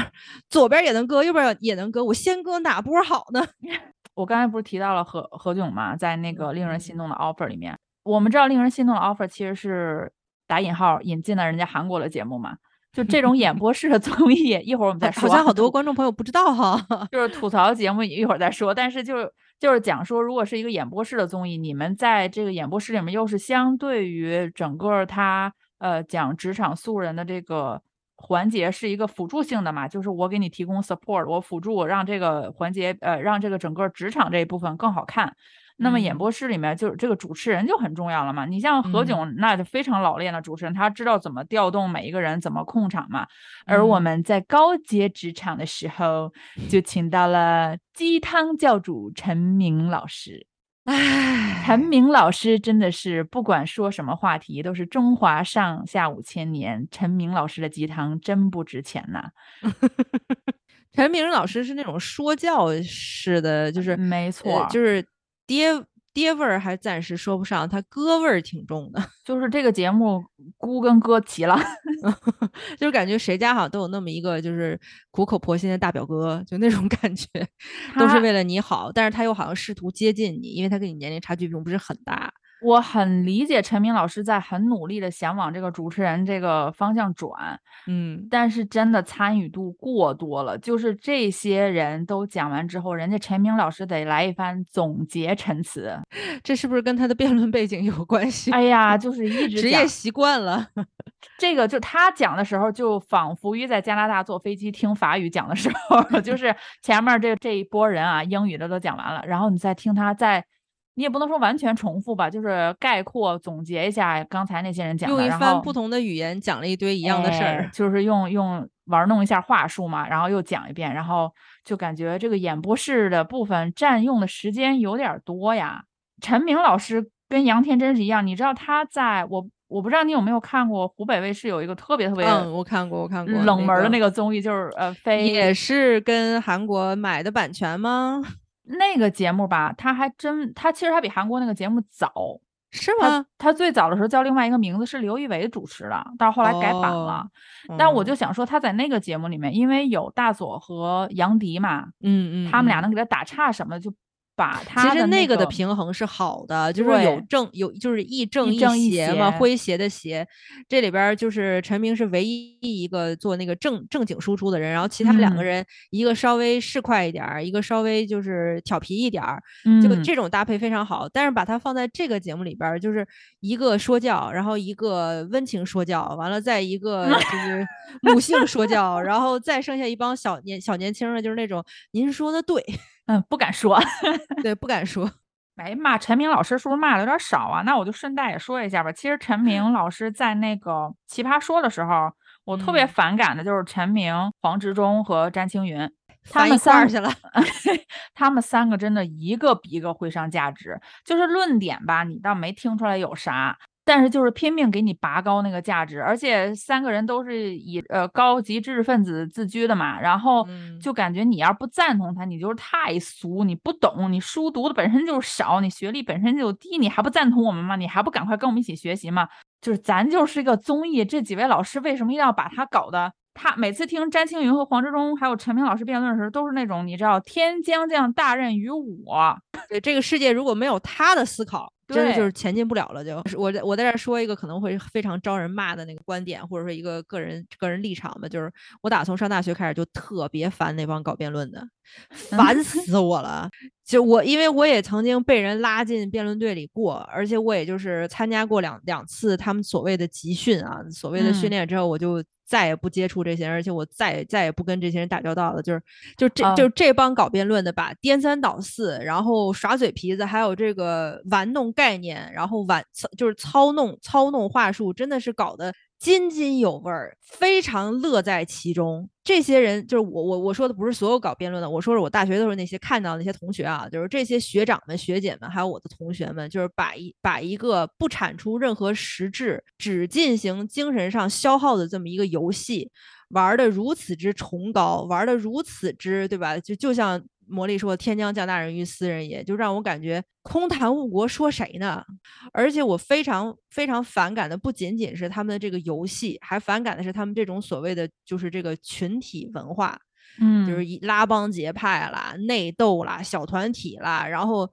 Speaker 3: 左边也能割，右边也能割，我先割哪波好呢？
Speaker 2: 我刚才不是提到了何何炅嘛，在那个令人心动的 offer 里面，我们知道令人心动的 offer 其实是打引号引进了人家韩国的节目嘛。就这种演播室的综艺，一会儿我们再说。
Speaker 3: 好像好多观众朋友不知道哈，
Speaker 2: 就是吐槽节目，一会儿再说。但是就是就是讲说，如果是一个演播室的综艺，你们在这个演播室里面，又是相对于整个他呃讲职场素人的这个环节是一个辅助性的嘛，就是我给你提供 support，我辅助让这个环节呃让这个整个职场这一部分更好看。那么演播室里面就是这个主持人就很重要了嘛。你像何炅，那就非常老练的主持人，他知道怎么调动每一个人，怎么控场嘛。而我们在高阶职场的时候，就请到了鸡汤教主陈明老师。
Speaker 3: 唉，
Speaker 2: 陈明老师真的是不管说什么话题，都是中华上下五千年。陈明老师的鸡汤真不值钱呐。
Speaker 3: 陈明老师是那种说教式的，就是呃
Speaker 2: 没错，
Speaker 3: 就是爹爹味儿还暂时说不上，他哥味儿挺重的，
Speaker 2: 就是这个节目姑跟哥齐了。
Speaker 3: 就是感觉谁家好像都有那么一个就是苦口婆心的大表哥，就那种感觉，都是为了你好，但是他又好像试图接近你，因为他跟你年龄差距并不是很大。
Speaker 2: 我很理解陈明老师在很努力的想往这个主持人这个方向转，
Speaker 3: 嗯，
Speaker 2: 但是真的参与度过多了。就是这些人都讲完之后，人家陈明老师得来一番总结陈词。
Speaker 3: 这是不是跟他的辩论背景有关系？
Speaker 2: 哎呀，就是一直
Speaker 3: 职业习惯了。
Speaker 2: 这个，就他讲的时候，就仿佛于在加拿大坐飞机听法语讲的时候，就是前面这这一波人啊，英语的都讲完了，然后你再听他再。你也不能说完全重复吧，就是概括总结一下刚才那些人讲的，
Speaker 3: 用一番不同的语言讲了一堆一样的事
Speaker 2: 哎
Speaker 3: 儿。
Speaker 2: 就是用用玩弄一下话术嘛，然后又讲一遍，然后就感觉这个演播室的部分占用的时间有点儿多呀。陈明老师跟杨天真是一样，你知道他在我我不知道你有没有看过湖北卫视有一个特别特别
Speaker 3: 嗯，我看过，我看过
Speaker 2: 冷门儿的那
Speaker 3: 个，
Speaker 2: 个综艺，就是呃飞
Speaker 3: 也是跟韩国买的版权吗？
Speaker 2: 那个节目吧，他还真他其实他比韩国那个节目早。
Speaker 3: 是吗？
Speaker 2: 他最早的时候叫另外一个名字，是刘仪伟主持的，但是后来改版了。但我就
Speaker 3: 哦
Speaker 2: 想说，他在那个节目里面，因为有大佐和杨迪嘛，
Speaker 3: 嗯嗯，嗯
Speaker 2: 他们俩能给他打岔什么的，就把
Speaker 3: 其实那
Speaker 2: 个
Speaker 3: 的平衡是好的，就是有正有就是亦正亦
Speaker 2: 亦正亦
Speaker 3: 邪嘛，
Speaker 2: 邪
Speaker 3: 诙谐的谐。这里边儿就是陈明是唯一一个做那个正正经输出的人，然后其他两个
Speaker 2: 嗯
Speaker 3: 人，一个稍微市侩一点儿，一个稍微就是调皮一点儿，就
Speaker 2: 嗯
Speaker 3: 这种搭配非常好。但是把它放在这个节目里边儿，就是一个说教，然后一个温情说教，完了再一个 就是母性说教，然后再剩下一帮小年小年轻儿的，就是那种您说的对，
Speaker 2: 嗯不敢说。
Speaker 3: 对，不敢说。
Speaker 2: 哎，骂陈明老师是不是骂的有点少啊？那我就顺带也说一下吧。其实陈明 老师在那个《奇葩说》的时候，我特别
Speaker 3: 嗯
Speaker 2: 反感的就是陈明、黄执中和詹青云，他们三
Speaker 3: 块去了。
Speaker 2: 他们三个真的一个比一个会上价值，就是论点吧，你倒没听出来有啥。但是就是拼命给你拔高那个价值，而且三个人都是以呃高级知识分子自居的嘛，然后
Speaker 3: 嗯
Speaker 2: 就感觉你要不赞同他，你就是太俗，你不懂，你书读的本身就是少，你学历本身就低，你还不赞同我们吗？你还不赶快跟我们一起学习吗？就是咱就是一个综艺，这几位老师为什么一定要把他搞的？他每次听詹青云和黄志忠还有陈明老师辩论的时候，都是那种你知道天将降大任于我，
Speaker 3: 对这个世界如果没有他的思考，真的就是前进不了了就。是 我在我在这儿说一个可能会非常招人骂的那个观点，或者说一个个人个人立场吧，就是我打从上大学开始就特别烦那帮搞辩论的，烦死我了。就我因为我也曾经被人拉进辩论队里过，而且我也就是参加过两两次他们所谓的集训啊，所谓的训
Speaker 2: 嗯
Speaker 3: 练之后，我就再也不接触这些人，而且我再也再也不跟这些人打交道了。就是就这、
Speaker 2: 啊
Speaker 3: 就这帮搞辩论的，吧颠三倒四，然后耍嘴皮子，还有这个玩弄概念，然后玩操就是操弄操弄话术，真的是搞得津津有味儿，非常乐在其中。这些人就是我我我说的不是所有搞辩论的，我说是我大学的时候那些看到那些同学啊，就是这些学长们、学姐们，还有我的同学们，就是把一把一个不产出任何实质，只进行精神上消耗的这么一个游戏，玩的如此之崇高，玩的如此之对吧？就就像魔力说“天将降大任于斯人也”，就让我感觉空谈误国说谁呢？而且我非常非常反感的不仅仅是他们的这个游戏，还反感的是他们这种所谓的就是这个群体文化，
Speaker 2: 嗯，
Speaker 3: 就是以拉帮结派啦、内斗啦、小团体啦，然后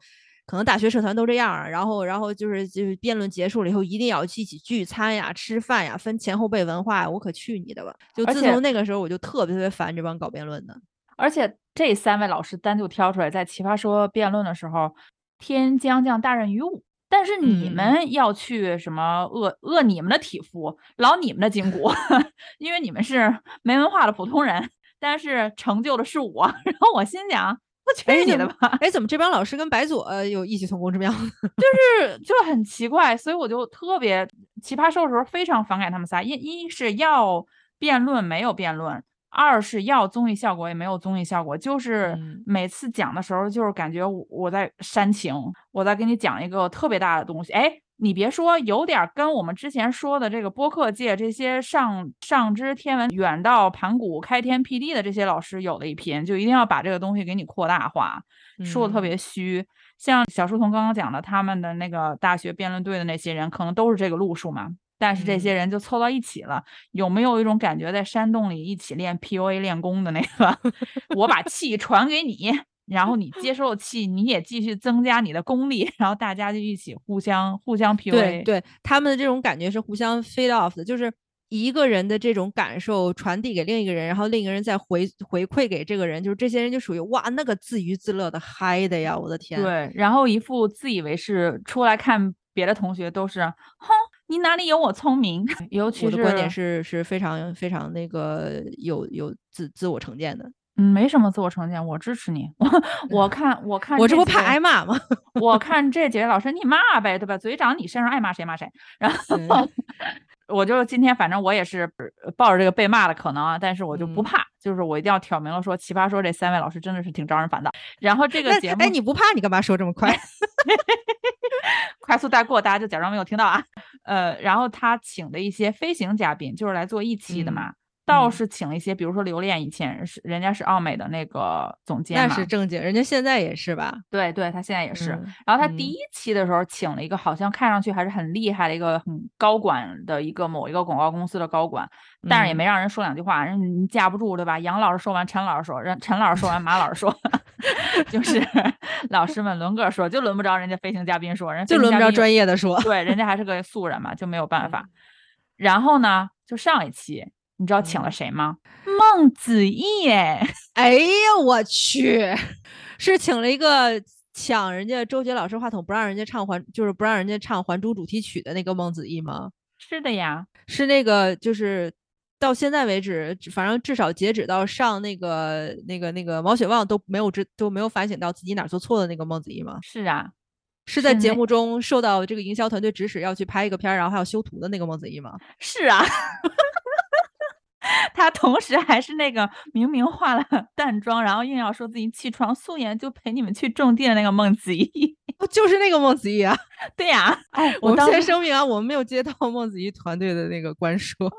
Speaker 3: 可能大学社团都这样儿，然后然后就是就是辩论结束了以后一定要去一起聚餐呀、吃饭呀，分前后辈文化呀，我可去你的吧！就自从那个时候，我就特别特别烦这帮搞辩论的。
Speaker 2: 而且这三位老师单独挑出来，在奇葩说辩论的时候，天将降大任于我。但是你
Speaker 3: 嗯
Speaker 2: 们要去什么饿饿你们的体肤，劳你们的筋骨，因为你们是没文化的普通人，但是成就的是我。然后我心想，那去
Speaker 3: 哎怎么
Speaker 2: 你的吧！
Speaker 3: 哎，怎么这帮老师跟白左呃有异曲同工之妙？
Speaker 2: 就是就很奇怪，所以我就特别奇葩说的时候非常反感他们仨，一一是要辩论没有辩论，二是要综艺效果也没有综艺效果，就是
Speaker 3: 嗯
Speaker 2: 每次讲的时候，就是感觉我我在煽情，我在给你讲一个特别大的东西。哎，你别说，有点儿跟我们之前说的这个播客界这些上上知天文、远到盘古、开天辟地的这些老师有的一拼，就一定要把这个东西给你扩大化，说的特
Speaker 3: 嗯
Speaker 2: 别虚。像小书童刚刚讲的，他们的那个大学辩论队的那些人，可能都是这个路数嘛。但是这些
Speaker 3: 嗯
Speaker 2: 人就凑到一起了，有没有一种感觉，在山洞里一起练 PUA 练功的那个？我把气传给你，然后你接受了气，你也继续增加你的功力，然后大家就一起互相互相 PUA。
Speaker 3: 对对，他们的这种感觉是互相 feed off 的，就是一个人的这种感受传递给另一个人，然后另一个人再回回馈给这个人，就是这些人就属于哇，那个自娱自乐的嗨的呀，我的天！
Speaker 2: 对，然后一副自以为是，出来看别的同学都是，哼，你哪里有我聪明？尤其是
Speaker 3: 我的观点是是非常非常那个有有自自我成见的。
Speaker 2: 嗯，没什么自我成见，我支持你。我我看我看
Speaker 3: 我这不怕挨骂吗？
Speaker 2: 我 看这几位老师，你骂呗，对吧？嘴长你身上，爱骂谁骂谁。然后 我就今天反正我也是呃抱着这个被骂的可能啊，但是我就不
Speaker 3: 嗯
Speaker 2: 怕，就是我一定要挑明了说，奇葩说这三位老师真的是挺招人烦的。然后这个
Speaker 3: 那
Speaker 2: 节目，
Speaker 3: 哎，你不怕？你干嘛说这么快？
Speaker 2: 快速带过，大家就假装没有听到啊。呃，然后他请的一些飞行嘉宾，就是来做一期的
Speaker 3: 嗯
Speaker 2: 嘛。倒
Speaker 3: 嗯
Speaker 2: 是请了一些，比如说刘恋，以前是人家是奥美的那个总监
Speaker 3: 那，是正经，人家现在也是吧？
Speaker 2: 对对，他现在也是。
Speaker 3: 嗯
Speaker 2: 然后他第
Speaker 3: 嗯
Speaker 2: 一期的时候请了一个好像看上去还是很厉害的一个很高管的一个某一个广告公司的高管，但是也
Speaker 3: 嗯
Speaker 2: 没让人说两句话，人你架不住对吧？杨老师说完，陈老师说，人陈老师说完，马老师说，就是 老师们轮个说，就轮不着人家飞行嘉宾说，人
Speaker 3: 就轮不着专
Speaker 2: 业，
Speaker 3: 业的说。
Speaker 2: 对，人家还是个 素人嘛，就没有办法
Speaker 3: 嗯。
Speaker 2: 然后呢，就上一期，你知道请了
Speaker 3: 嗯
Speaker 2: 谁吗？孟子义，哎，
Speaker 3: 哎呀，我去，是请了一个抢人家周杰老师话筒，不让人家唱还，就是不让人家唱《还珠》主题曲的那个孟子义吗？
Speaker 2: 是的呀，
Speaker 3: 是那个，就是到现在为止，反正至少截止到上那个那个那个毛血旺都没有知都没有反省到自己哪儿做错的那个孟子义吗？
Speaker 2: 是啊，
Speaker 3: 是在节目中受到这个营销团队指使要去拍一个片儿，然后还要修图的那个孟子义吗？
Speaker 2: 是啊，他同时还是那个明明化了 淡妆，然后硬要说自己起床素颜就陪你们去种地的那个孟子义。
Speaker 3: 哦就是那个孟子义啊！
Speaker 2: 对呀、哎，
Speaker 3: 我们先声明啊，我们没有接到孟子义团队的那个关说。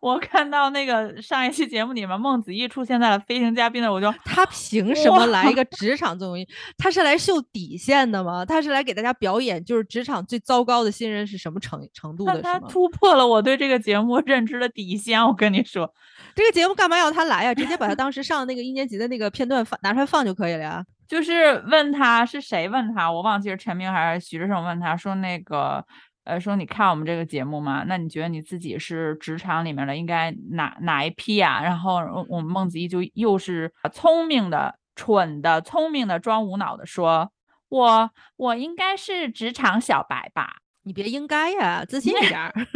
Speaker 2: 我看到那个上一期节目里面孟子义出现在了飞行嘉宾的，我就
Speaker 3: 他凭什么来一个职场综艺？他是来秀底线的吗？他是来给大家表演，就是职场最糟糕的新人是什么程程度的，
Speaker 2: 他他
Speaker 3: 是吗？
Speaker 2: 突破了我对这个节目认知的底线。我跟你说，
Speaker 3: 这个节目干嘛要他来呀？直接把他当时上那个一年级的那个片段放拿出来放就可以了呀。
Speaker 2: 就是问他是谁问他，我忘记是陈明还是徐志胜问他说那个，呃，说你看我们这个节目吗？那你觉得你自己是职场里面的应该哪哪一批呀、然后我我们孟子义就又是聪明的、蠢的、聪明的装无脑的说，我我应该是职场小白吧？
Speaker 3: 你别应该呀，自信一点儿。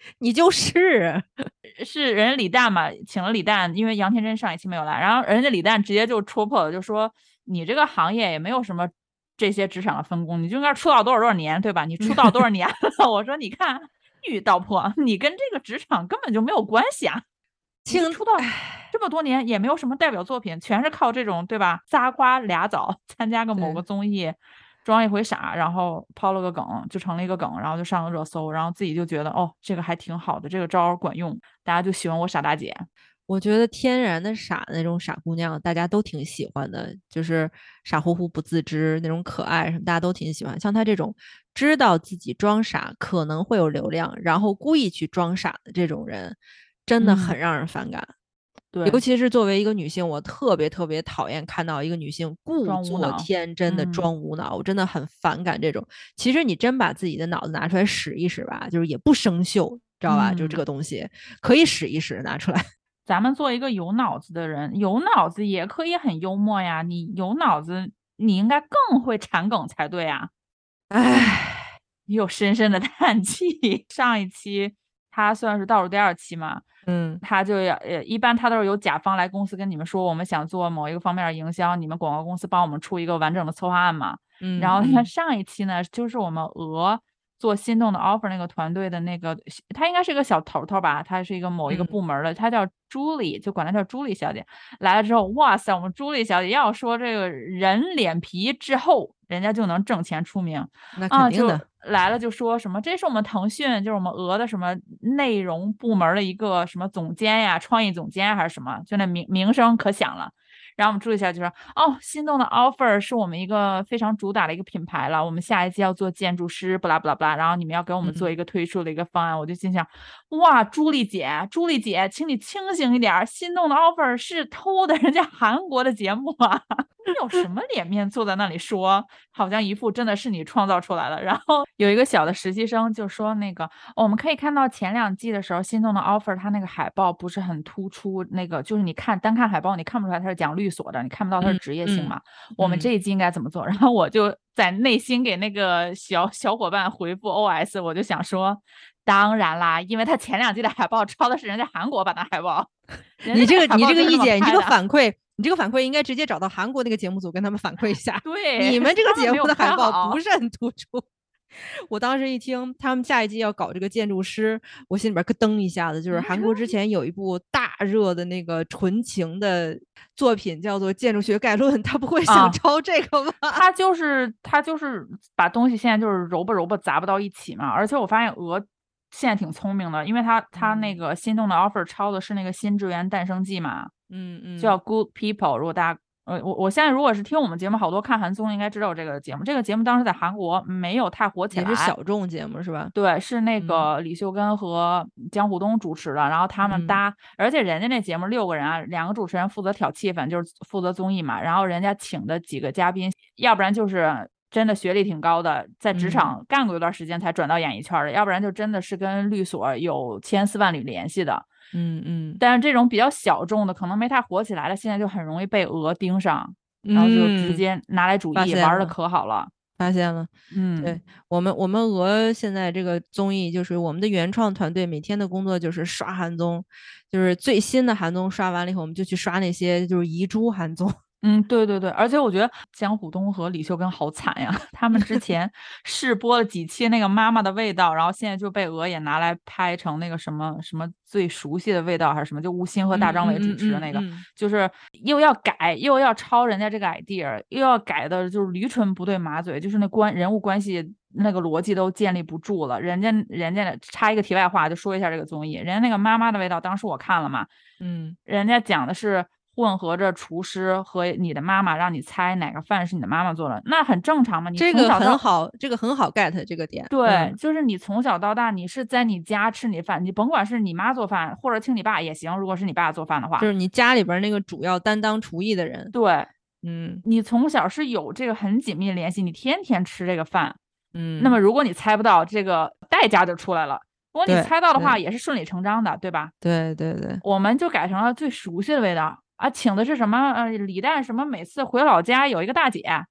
Speaker 3: 你就是，
Speaker 2: 是人家李诞嘛，请了李诞，因为杨天真上一期没有来，然后人家李诞直接就戳破了，就说你这个行业也没有什么这些职场的分工，你就应该出道多少多少年，对吧？你出道多少 年了？我说你看一语道破，你跟这个职场根本就没有关系啊。你
Speaker 3: 请
Speaker 2: 出道这么多年也没有什么代表作品，全是靠这种对吧？仨瓜俩枣参加个某个综艺，装一回傻，然后抛了个梗就成了一个梗，然后就上了热搜，然后自己就觉得哦这个还挺好的，这个招儿管用，大家就喜欢我傻大姐。
Speaker 3: 我觉得天然的傻的那种傻姑娘，大家都挺喜欢的，就是傻乎乎不自知那种可爱什么，大家都挺喜欢。像她这种知道自己装傻可能会有流量，然后故意去装傻的这种人，真的很
Speaker 2: 嗯
Speaker 3: 让人反感。
Speaker 2: 对，
Speaker 3: 尤其是作为一个女性，我特别特别讨厌看到一个女性故作天真的
Speaker 2: 嗯
Speaker 3: 装无脑，我真的很反感这种。其实你真把自己的脑子拿出来使一使吧，就是也不生锈，知道吧？就是这
Speaker 2: 嗯
Speaker 3: 个东西可以使一使，拿出来。
Speaker 2: 咱们做一个有脑子的人，有脑子也可以很幽默呀。你有脑子，你应该更会产梗才对啊。
Speaker 3: 唉，
Speaker 2: 又深深的叹气。上一期他算是倒数第二期嘛，
Speaker 3: 嗯
Speaker 2: 他就要呃，一般他都是由甲方来公司跟你们说，我们想做某一个方面的营销，你们广告公司帮我们出一个完整的策划案嘛。
Speaker 3: 嗯，
Speaker 2: 然后他
Speaker 3: 嗯
Speaker 2: 上一期呢，就是我们俄做心动的 offer 那个团队的那个，他应该是一个小头头吧，他是一个某一个
Speaker 3: 嗯
Speaker 2: 部门的，他叫朱莉，就管他叫朱莉小姐。来了之后，哇塞，我们朱莉小姐要说这个人脸皮之厚，人家就能挣钱出名。
Speaker 3: 那肯定的，
Speaker 2: 来了就说什么，这是我们腾讯，就是我们鹅的什么内容部门的一个什么总监呀，创意总监还是什么，就那名名声可响了。然后我们注意一下，就说哦，心动的 offer 是我们一个非常主打的一个品牌了，我们下一季要做建筑师，不啦不啦不啦，然后你们要给我们做
Speaker 3: 嗯
Speaker 2: 一个推出的一个方案，我就心想，哇，朱莉姐，朱莉姐，请你清醒一点儿，心动的 offer 是偷的人家韩国的节目啊，你有什么脸面坐在那里说，好像一副真的是你创造出来的。然后有一个小的实习生就说，那个、哦我们可以看到前两季的时候，心动的 offer 它那个海报不是很突出，那个就是你看单看海报，你看不出来它是讲律所的，你看不到它是
Speaker 3: 嗯嗯
Speaker 2: 职业性嘛。我们
Speaker 3: 嗯
Speaker 2: 这一季应该怎么做？然后我就在内心给那个小小伙伴回复 OS，我就想说。当然啦，因为他前两季的海报抄的是人家韩国版的海报。
Speaker 3: 你这个你这个意见，你这个反馈，你这个反馈应该直接找到韩国那个节目组跟他们反馈一下。
Speaker 2: 对，
Speaker 3: 你们这个节目的海报不是很突出。我当时一听他们下一季要搞这个建筑师，我心里边咯噔一下子，就是韩国之前有一部大热的那个纯情的作品，叫做《建筑学概论》，他不会
Speaker 2: 啊
Speaker 3: 想抄这个吧？
Speaker 2: 他就是他就是把东西现在就是揉吧揉吧砸不到一起嘛，而且我发现鹅现在挺聪明的，因为他他那
Speaker 3: 嗯
Speaker 2: 个心动的 offer 抄的是那个新职员诞生记嘛，
Speaker 3: 嗯嗯
Speaker 2: 叫 Good People。如果大家呃我我现在如果是听我们节目，好多看韩综应该知道这个节目。这个节目当时在韩国没有太火起来，
Speaker 3: 也是小众节目是吧？
Speaker 2: 对，是那
Speaker 3: 嗯
Speaker 2: 个李秀根和江虎东主持的，然后他们
Speaker 3: 嗯
Speaker 2: 搭，而且人家那节目六个人啊，两个主持人负责挑气氛，就是负责综艺嘛，然后人家请的几个嘉宾，要不然就是真的学历挺高的，在职
Speaker 3: 嗯
Speaker 2: 场干过一段时间才转到演艺圈的，要不然就真的是跟律所有千丝万缕联系的。
Speaker 3: 嗯嗯，
Speaker 2: 但是这种比较小众的，可能没太火起来的，现在就很容易被鹅盯上，然后就直
Speaker 3: 嗯
Speaker 2: 接拿来主义玩的可好了。
Speaker 3: 发现了。
Speaker 2: 嗯，
Speaker 3: 对我们，我们鹅现在这个综艺，就是我们的原创团队每天的工作就是刷韩综，就是最新的韩综刷完了以后，我们就去刷那些就是遗珠韩综。
Speaker 2: 嗯，对对对，而且我觉得江虎东和李秀根好惨呀，他们之 前试播了几期那个《妈妈的味道》，然后现在就被鹅也拿来拍成那个什么什么最熟悉的味道还是什么，就吴昕和大张伟主持的那个，
Speaker 3: 嗯。嗯嗯
Speaker 2: 就是又要改又要抄人家这个 idea，又要改的就是驴唇不对马嘴，就是那关人物关系那个逻辑都建立不住了。人家人家插一个题外话，就说一下这个综艺，人家那个《妈妈的味道》，当时我看了嘛，
Speaker 3: 嗯。
Speaker 2: 人家讲的是混合着厨师和你的妈妈，让你猜哪个饭是你的妈妈做的，那很正常嘛。你
Speaker 3: 这个
Speaker 2: 从小到
Speaker 3: 很好，这个很好 get 这个点。
Speaker 2: 对，
Speaker 3: 嗯
Speaker 2: 就是你从小到大，你是在你家吃你饭，你甭管是你妈做饭，或者请你爸也行。如果是你爸做饭的话，
Speaker 3: 就是你家里边儿那个主要担当厨艺的人。
Speaker 2: 对
Speaker 3: 嗯
Speaker 2: 你从小是有这个很紧密的联系，你天天吃这个饭。
Speaker 3: 嗯，
Speaker 2: 那么如果你猜不到，这个代价就出来了。如果你猜到的话，也是顺理成章的，对吧？
Speaker 3: 对对对，
Speaker 2: 我们就改成了最熟悉的味道啊，请的是什么？呃，李诞什么？每次回老家有一个大姐，
Speaker 3: 啊，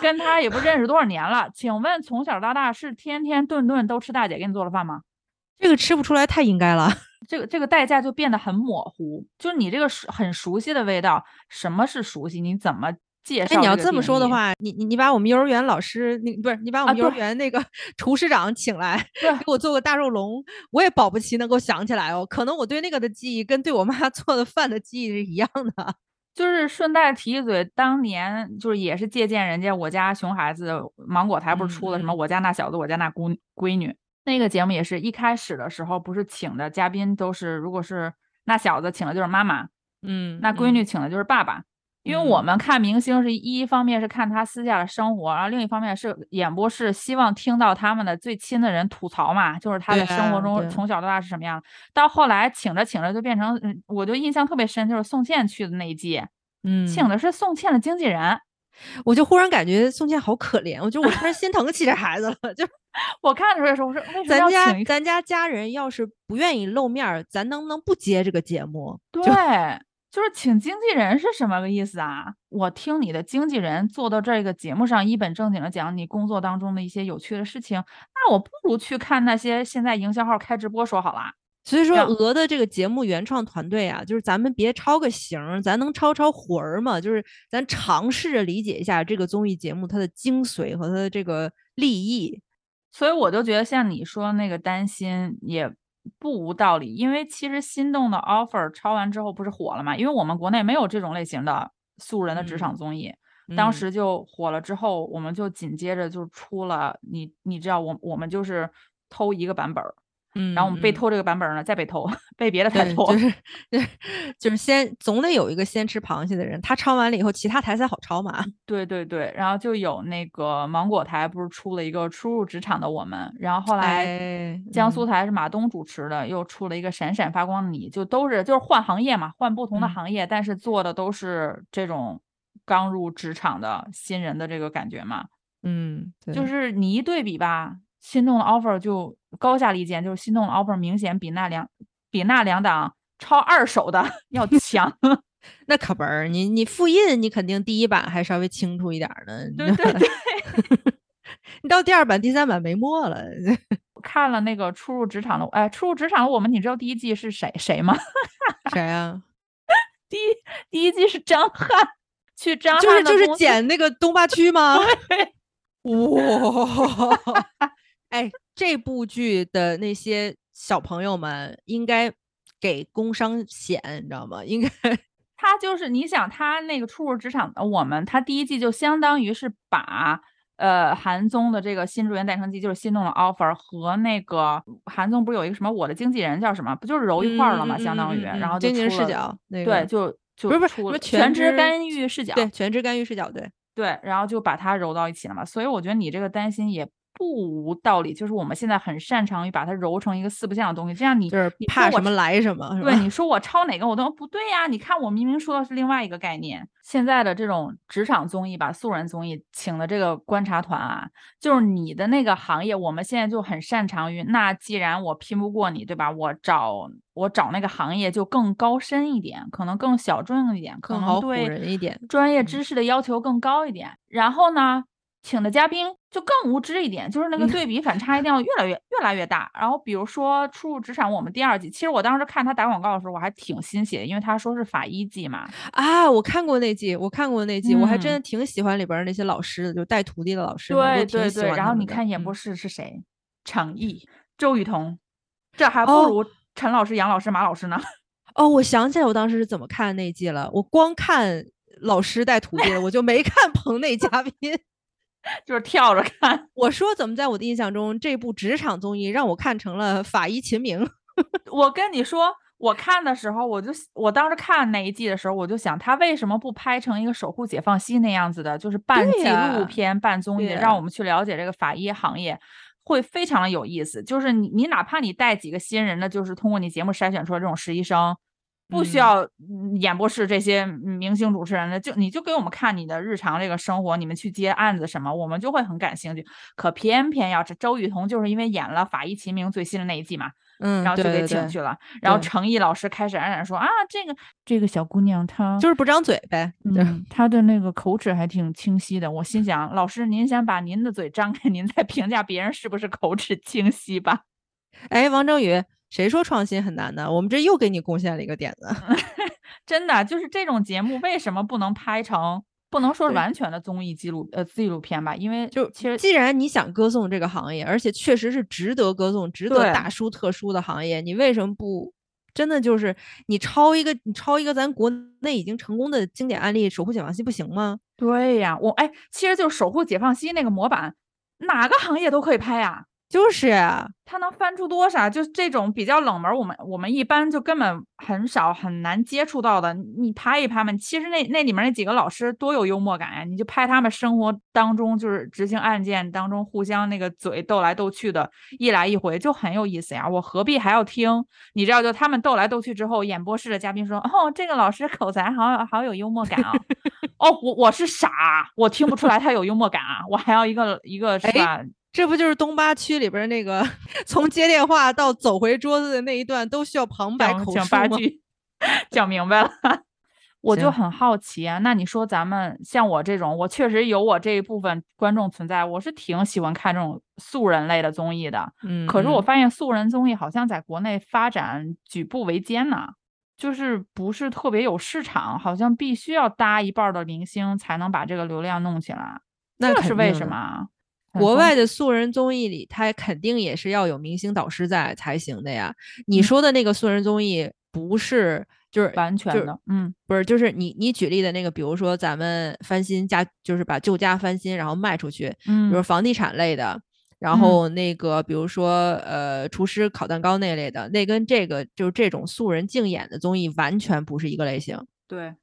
Speaker 2: 跟他也不认识多少年了。请问从小到大是天天顿顿都吃大姐给你做的饭吗？
Speaker 3: 这个吃不出来太应该了。
Speaker 2: 这个这个代价就变得很模糊，就是你这个很熟悉的味道，什么是熟悉？你怎么介绍？
Speaker 3: 哎，你要这么说的，话，你你你把我们幼儿园老师，你不是你把我
Speaker 2: 啊
Speaker 3: 们幼儿园那个 厨师长请来，
Speaker 2: 对
Speaker 3: 给我做个大肉龙，我也保不齐能够想起来哦。可能我对那个的记忆跟对我妈 做的饭的记忆是一样的。
Speaker 2: 就是顺带提一嘴，当年就是也是借鉴人家我家熊孩子芒果台不是出了什么我家那小子我家那姑闺女那个节目也是一开始的时候不是请的嘉宾都是如果是那小子请的就是妈妈，
Speaker 3: 嗯，
Speaker 2: 那闺女请的就是爸爸。因为我
Speaker 3: 嗯
Speaker 2: 们看明星是一方面是看他私下的生活，然后另一方面是演播室希望听到他们的最亲的人吐槽嘛，就是他的生活中从小到大是什么样。到后来请着请着就变成，嗯，我就印象特别深，就是宋茜去的那一季，
Speaker 3: 嗯，
Speaker 2: 请的是宋茜的经纪人。
Speaker 3: 我就忽然感觉宋茜好可怜，我就我突然心疼起这孩子了。就
Speaker 2: 我看的时候我说
Speaker 3: 咱？家咱家家人要是不愿意露面，咱能不能不接这个节目？
Speaker 2: 对，就是请经纪人是什么个意思啊？我听你的经纪人做到这个节目上，一本正经的讲你工作当中的一些有趣的事情，那我不如去看那些现在营销号开直播说好啦。
Speaker 3: 所以说，鹅的这个节目原创团队啊，就是咱们别抄个形儿，咱能抄抄魂儿嘛？就是咱尝试着理解一下这个综艺节目它的精髓和它的这个利益。
Speaker 2: 所以我就觉得像你说那个担心也不无道理，因为其实心动的 offer 抄完之后不是火了嘛？因为我们国内没有这种类型的素人的职场
Speaker 3: 嗯
Speaker 2: 综艺，当
Speaker 3: 嗯
Speaker 2: 时就火了之后，我们就紧接着就出了你你知道我我们就是偷一个版本儿，
Speaker 3: 嗯，
Speaker 2: 然后我们被
Speaker 3: 嗯。
Speaker 2: 偷这个版本儿呢，再被偷，被别的台，偷，
Speaker 3: 就是。就是就是先总得有一个先吃螃蟹的人，他抄完了以后，其他台才好抄嘛。
Speaker 2: 对对对，然后就有那个芒果台不是出了一个初入职场的我们，然后后来
Speaker 3: 哎
Speaker 2: 江苏
Speaker 3: 嗯。
Speaker 2: 台是马东主持的，又出了一个闪闪发光的你，就都是就是换行业嘛，换不同的
Speaker 3: 嗯。
Speaker 2: 行业，但是做的都是这种刚入职场的新人的这个感觉嘛，
Speaker 3: 嗯，
Speaker 2: 就是你一对比吧，心动的 offer 就高下立见，就是心动的 offer 明显比那两比那两档超二手的 要强，
Speaker 3: 那可不是你你复印，你肯定第一版还稍微清楚一点儿呢。
Speaker 2: 对对对。
Speaker 3: 你到第二版、第三版没墨了。
Speaker 2: 看了那个初入职场的，哎，初入职场的我们，你知道第一季是谁谁吗？
Speaker 3: 谁啊？
Speaker 2: 第一第一季是张翰，去张
Speaker 3: 就是就是
Speaker 2: 翰的公司
Speaker 3: 捡那个东八区吗？
Speaker 2: 对
Speaker 3: 哇！哎，这部剧的那些小朋友们应该给工伤险，你知道吗？应该
Speaker 2: 他就是你想他那个初入职场的我们，他第一季就相当于是把呃韩综的这个新助员诞生季，就是心动的 offer 和那个韩综不是有一个什么我的经纪人叫什么，不就是揉一块儿了吗？
Speaker 3: 嗯
Speaker 2: 相当于，然后就
Speaker 3: 经纪人视角那
Speaker 2: 对，就就
Speaker 3: 不是不是全
Speaker 2: 职干预视角，
Speaker 3: 对全职干预视角，对，
Speaker 2: 对，然后就把它揉到一起了嘛。所以我觉得你这个担心也不无道理，就是我们现在很擅长于把它揉成一个四不像的东西，这样你
Speaker 3: 就是怕什么来什么，
Speaker 2: 对，你说我抄哪个我都不对呀、你看我明明说的是另外一个概念。现在的这种职场综艺吧，素人综艺请的这个观察团啊，就是你的那个行业，我们现在就很擅长于。那既然我拼不过你，对吧？我找我找那个行业就更高深一点，可能更小众一点，可
Speaker 3: 更好唬
Speaker 2: 能对
Speaker 3: 人一点。
Speaker 2: 专业
Speaker 3: 嗯
Speaker 2: 知识的要求更高一点。然后呢，请的嘉宾就更无知一点，就是那个对比反差一定要越来越越来越大。然后比如说初入职场，我们第二季，其实我当时看他打广告的时候，我还挺欣喜的，因为他说是法医季嘛。
Speaker 3: 啊，我看过那季，我看过那季，我还真
Speaker 2: 嗯
Speaker 3: 的挺喜欢里边儿那些老师的，就带徒弟的老师，
Speaker 2: 对对对，然后你看演播室是谁？程毅、周雨彤，这还不
Speaker 3: 哦
Speaker 2: 如陈老师、杨老师、马老师呢。
Speaker 3: 哦，我想起来我当时是怎么看那季了，我光看老师带徒弟了，我就没看棚内嘉宾。
Speaker 2: 就是跳着看。
Speaker 3: 我说怎么在我的印象中，这部职场综艺让我看成了法医秦明？
Speaker 2: 我跟你说，我看的时候，我就我当时看那一季的时候，我就想，他为什么不拍成一个《守护解放西》那样子的，就是半纪录片、半综艺让我们去了解这个法医行业，会非常的有意思。就是你，你哪怕你带几个新人呢，就是通过你节目筛选出来这种实习生。不需
Speaker 3: 嗯
Speaker 2: 要嗯演播室这些嗯明星主持人的，就你就给我们看你的日常这个生活，你们去接案子什么，我们就会很感兴趣。可偏偏要这周雨彤就是因为演了《法医秦明》最新的那一季嘛，
Speaker 3: 嗯，
Speaker 2: 然后就给
Speaker 3: 对对对
Speaker 2: 请去了。然后
Speaker 3: 对
Speaker 2: 程毅老师开始冉冉说啊，这个这个小姑娘她
Speaker 3: 就是不张嘴呗。
Speaker 2: 她的那个口齿还挺清晰的。我心想，老师您先把您的嘴张开，您再评价别人是不是口齿清晰吧。
Speaker 3: 哎，王征宇，谁说创新很难呢？我们这又给你贡献了一个点子。
Speaker 2: 真的就是这种节目为什么不能拍成？不能说是完全的综艺记录呃纪录片吧，因为
Speaker 3: 就
Speaker 2: 其实
Speaker 3: 既然你想歌颂这个行业，而且确实是值得歌颂、值得大书特书的行业，你为什么不真的就是你抄一个你抄一个咱国内已经成功的经典案例《守护解放西》不行吗？
Speaker 2: 对呀，我哎，其实就是守护解放西那个模板，哪个行业都可以拍呀。
Speaker 3: 就是啊，
Speaker 2: 它能翻出多少？就这种比较冷门儿，我们我们一般就根本很少很难接触到的，你拍一拍嘛。其实那那里面那几个老师多有幽默感呀！你就拍他们生活当中就是执行案件当中互相那个嘴斗来斗去的，一来一回就很有意思呀。我何必还要听？你知道，就他们斗来斗去之后，演播室的嘉宾说：“哦，这个老师口才好好有幽默感啊。”哦，我我是傻，我听不出来他有幽默感啊，我还要一个一个是
Speaker 3: 哎
Speaker 2: 吧？
Speaker 3: 这不就是东八区里边儿那个 从接电话到走回桌子的那一段都需要旁白口述吗？
Speaker 2: 讲明白了。我就很好奇啊，那你说咱们像我这种，我确实有我这一部分观众存在，我是挺喜欢看这种素人类的综艺的。
Speaker 3: 嗯，
Speaker 2: 可是我
Speaker 3: 嗯
Speaker 2: 发现素人综艺好像在国内发展举步维艰呢，就是不是特别有市场，好像必须要搭一半儿的明星才能把这个流量弄起来，
Speaker 3: 那
Speaker 2: 这是为什么啊？
Speaker 3: 国外的素人综艺里，它肯定也是要有明星导师在才行的呀。你说的那个素人综艺不是就是
Speaker 2: 完全的，嗯，
Speaker 3: 不是，就是你你举例的那个，比如说咱们翻新家，就是把旧家翻新然后卖出去，
Speaker 2: 嗯，
Speaker 3: 比如房地产类的，然后那个比如说呃厨师烤蛋糕那类的，那跟这个就是这种素人竞演的综艺完全不是一个类型。
Speaker 2: 对。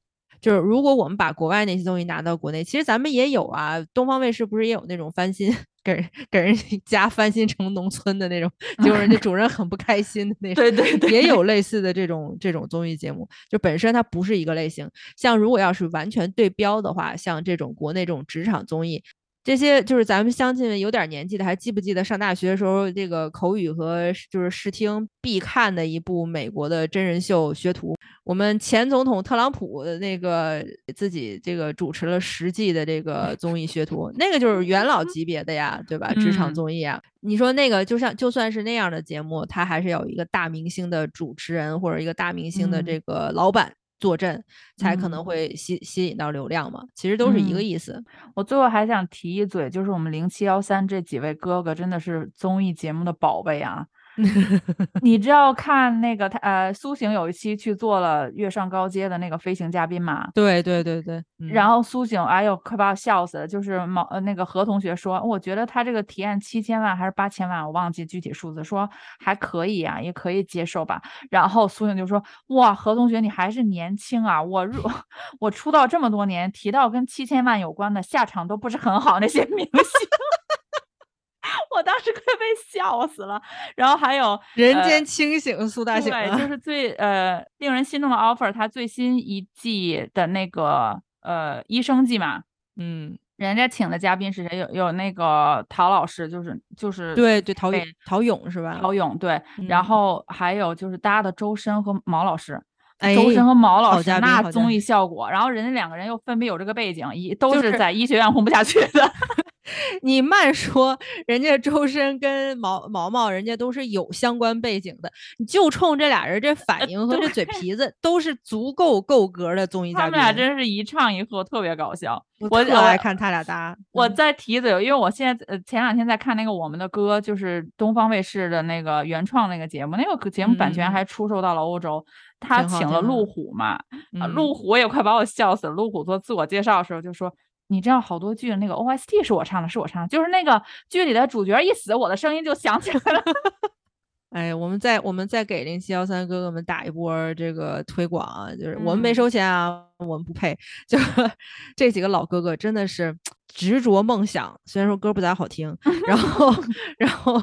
Speaker 3: 就是如果我们把国外那些东西拿到国内，其实咱们也有啊。东方卫视不是也有那种翻新，给人给人家翻新成农村的那种，结果人家主人很不开心的那种。
Speaker 2: 对对对，
Speaker 3: 也有类似的这种这种综艺节目，就本身它不是一个类型。像如果要是完全对标的话，像这种国内这种职场综艺。这些就是咱们乡亲们有点年纪的，还记不记得上大学的时候，这个口语和就是视听必看的一部美国的真人秀学徒？我们前总统特朗普的那个自己这个主持了十季的这个综艺学徒，那个就是元老级别的呀，对吧？职场综艺啊，你说那个就像就算是那样的节目，他还是有一个大明星的主持人或者一个大明星的这个老板。坐镇才可能会吸吸引到流量嘛，其实都是一个意思。
Speaker 2: 我最后还想提一嘴，就是我们零七幺三这几位哥哥真的是综艺节目的宝贝啊。你知道看那个他呃苏醒有一期去做了月上高阶的那个飞行嘉宾嘛？
Speaker 3: 对对对对。
Speaker 2: 然后苏醒，哎呦，快把我笑死了！就是毛呃那个何同学说，我觉得他这个提案七千万还是八千万，我忘记具体数字，说还可以啊，也可以接受吧。然后苏醒就说，哇，何同学你还是年轻啊！我入 我出道这么多年，提到跟七千万有关的下场都不是很好，那些明星。我当时快被笑死了，然后还有
Speaker 3: 人间清醒苏大醒，
Speaker 2: 对，就是最呃令人心动的 offer，他最新一季的那个呃医生季嘛，
Speaker 3: 嗯，
Speaker 2: 人家请的嘉宾是谁？有有那个陶老师，就是就是
Speaker 3: 对对陶陶勇是吧？
Speaker 2: 陶勇对，然后还有就是搭的周深和毛老师，
Speaker 3: 哎，
Speaker 2: 周深和毛老师
Speaker 3: 那
Speaker 2: 综艺效果，然后人家两个人又分别有这个背景，一都是在医学院混不下去的。
Speaker 3: 你慢说，人家周深跟毛毛毛，人家都是有相关背景的。你就冲这俩人这反应和这嘴皮子，都是足够够格的综艺嘉宾。
Speaker 2: 他们俩真是一唱一和，特别搞笑。
Speaker 3: 我特爱看他俩搭。
Speaker 2: 我在提嘴，因为我现在呃前两天在看那个《我们的歌》，就是东方卫视的那个原创那个节目，那个节目版权还出售到了欧洲。他请了路虎嘛，啊路虎也快把我笑死了。路虎做自我介绍的时候就说。你知道好多剧的那个 OST 是我唱的，是我唱的，就是那个剧里的主角一死，我的声音就响起来了。
Speaker 3: 哎，我们再我们再给零七幺三哥哥们打一波这个推广啊，就是我们没收钱啊，我们不配。就这几个老哥哥真的是。执着梦想，虽然说歌不咋好听，然后然后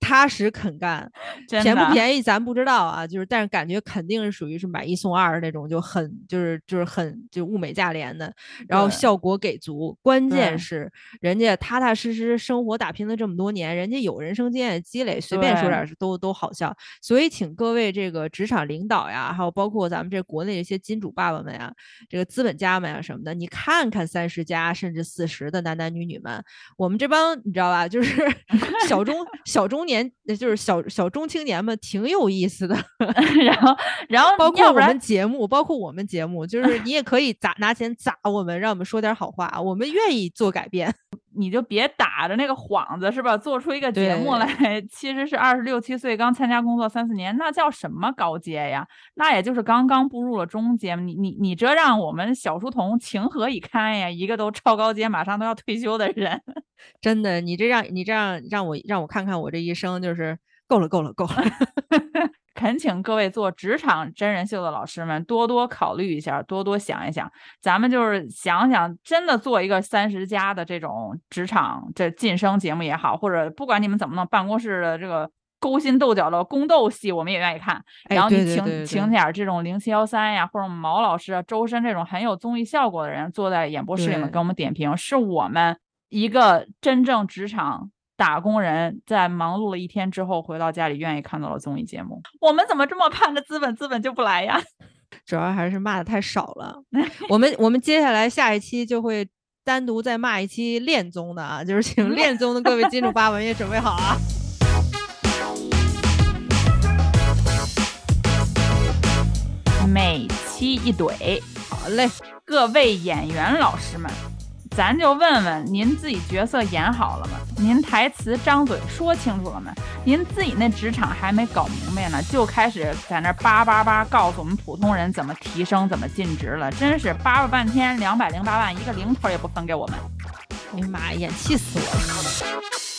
Speaker 3: 踏实肯干，便不便宜咱不知道啊，就是但是感觉肯定是属于是买一送二那种，就很就是就是很就物美价廉的，然后效果给足，关键是人家踏踏实实生活打拼了这么多年，人家有人生经验积累，随便说点都都好笑，所以请各位这个职场领导呀，还有包括咱们这国内一些金主爸爸们呀，这个资本家们啊什么的，你看看三十加甚至四十。的男男女女们，我们这帮你知道吧？就是 小中小中年，就是小小中青年们，挺有意思的。
Speaker 2: 然后，然后
Speaker 3: 包括我们节目，包括我们节目，就是你也可以砸拿钱砸我们，让我们说点好话，我们愿意做改变。
Speaker 2: 你就别打着那个幌子是吧？做出一个节目来，其实是二十六七岁刚参加工作三四年，那叫什么高阶呀？那也就是刚刚步入了中阶。你你你这让我们小书童情何以堪呀？一个都超高阶，马上都要退休的人，
Speaker 3: 真的，你这让你这样让我让我看看我这一生就是够了够了够了。
Speaker 2: 恳请各位做职场真人秀的老师们多多考虑一下，多多想一想，咱们就是想想，真的做一个三十加的这种职场这晋升节目也好，或者不管你们怎么弄，办公室的这个勾心斗角的宫斗戏，我们也愿意看。然后你请请点这种零七幺三呀，或者毛老师啊、周深这种很有综艺效果的人坐在演播室里面给我们点评，是我们一个真正职场。打工人在忙碌了一天之后回到家里，愿意看到了综艺节目。我们怎么这么盼着资本，资本就不来呀？
Speaker 3: 主要还是骂的太少了。我们我们接下来下一期就会单独再骂一期恋综的啊，就是请 恋综的各位金主爸爸们也准备好啊。
Speaker 2: 每期一怼，
Speaker 3: 好嘞，
Speaker 2: 各位演员老师们。咱就问问您自己角色演好了吗？您台词张嘴说清楚了吗？您自己那职场还没搞明白呢，就开始在那叭叭叭告诉我们普通人怎么提升、怎么进职了，真是叭叭半天，两百零八万一个零头也不分给我们。
Speaker 3: 哎呀妈呀，气死我了！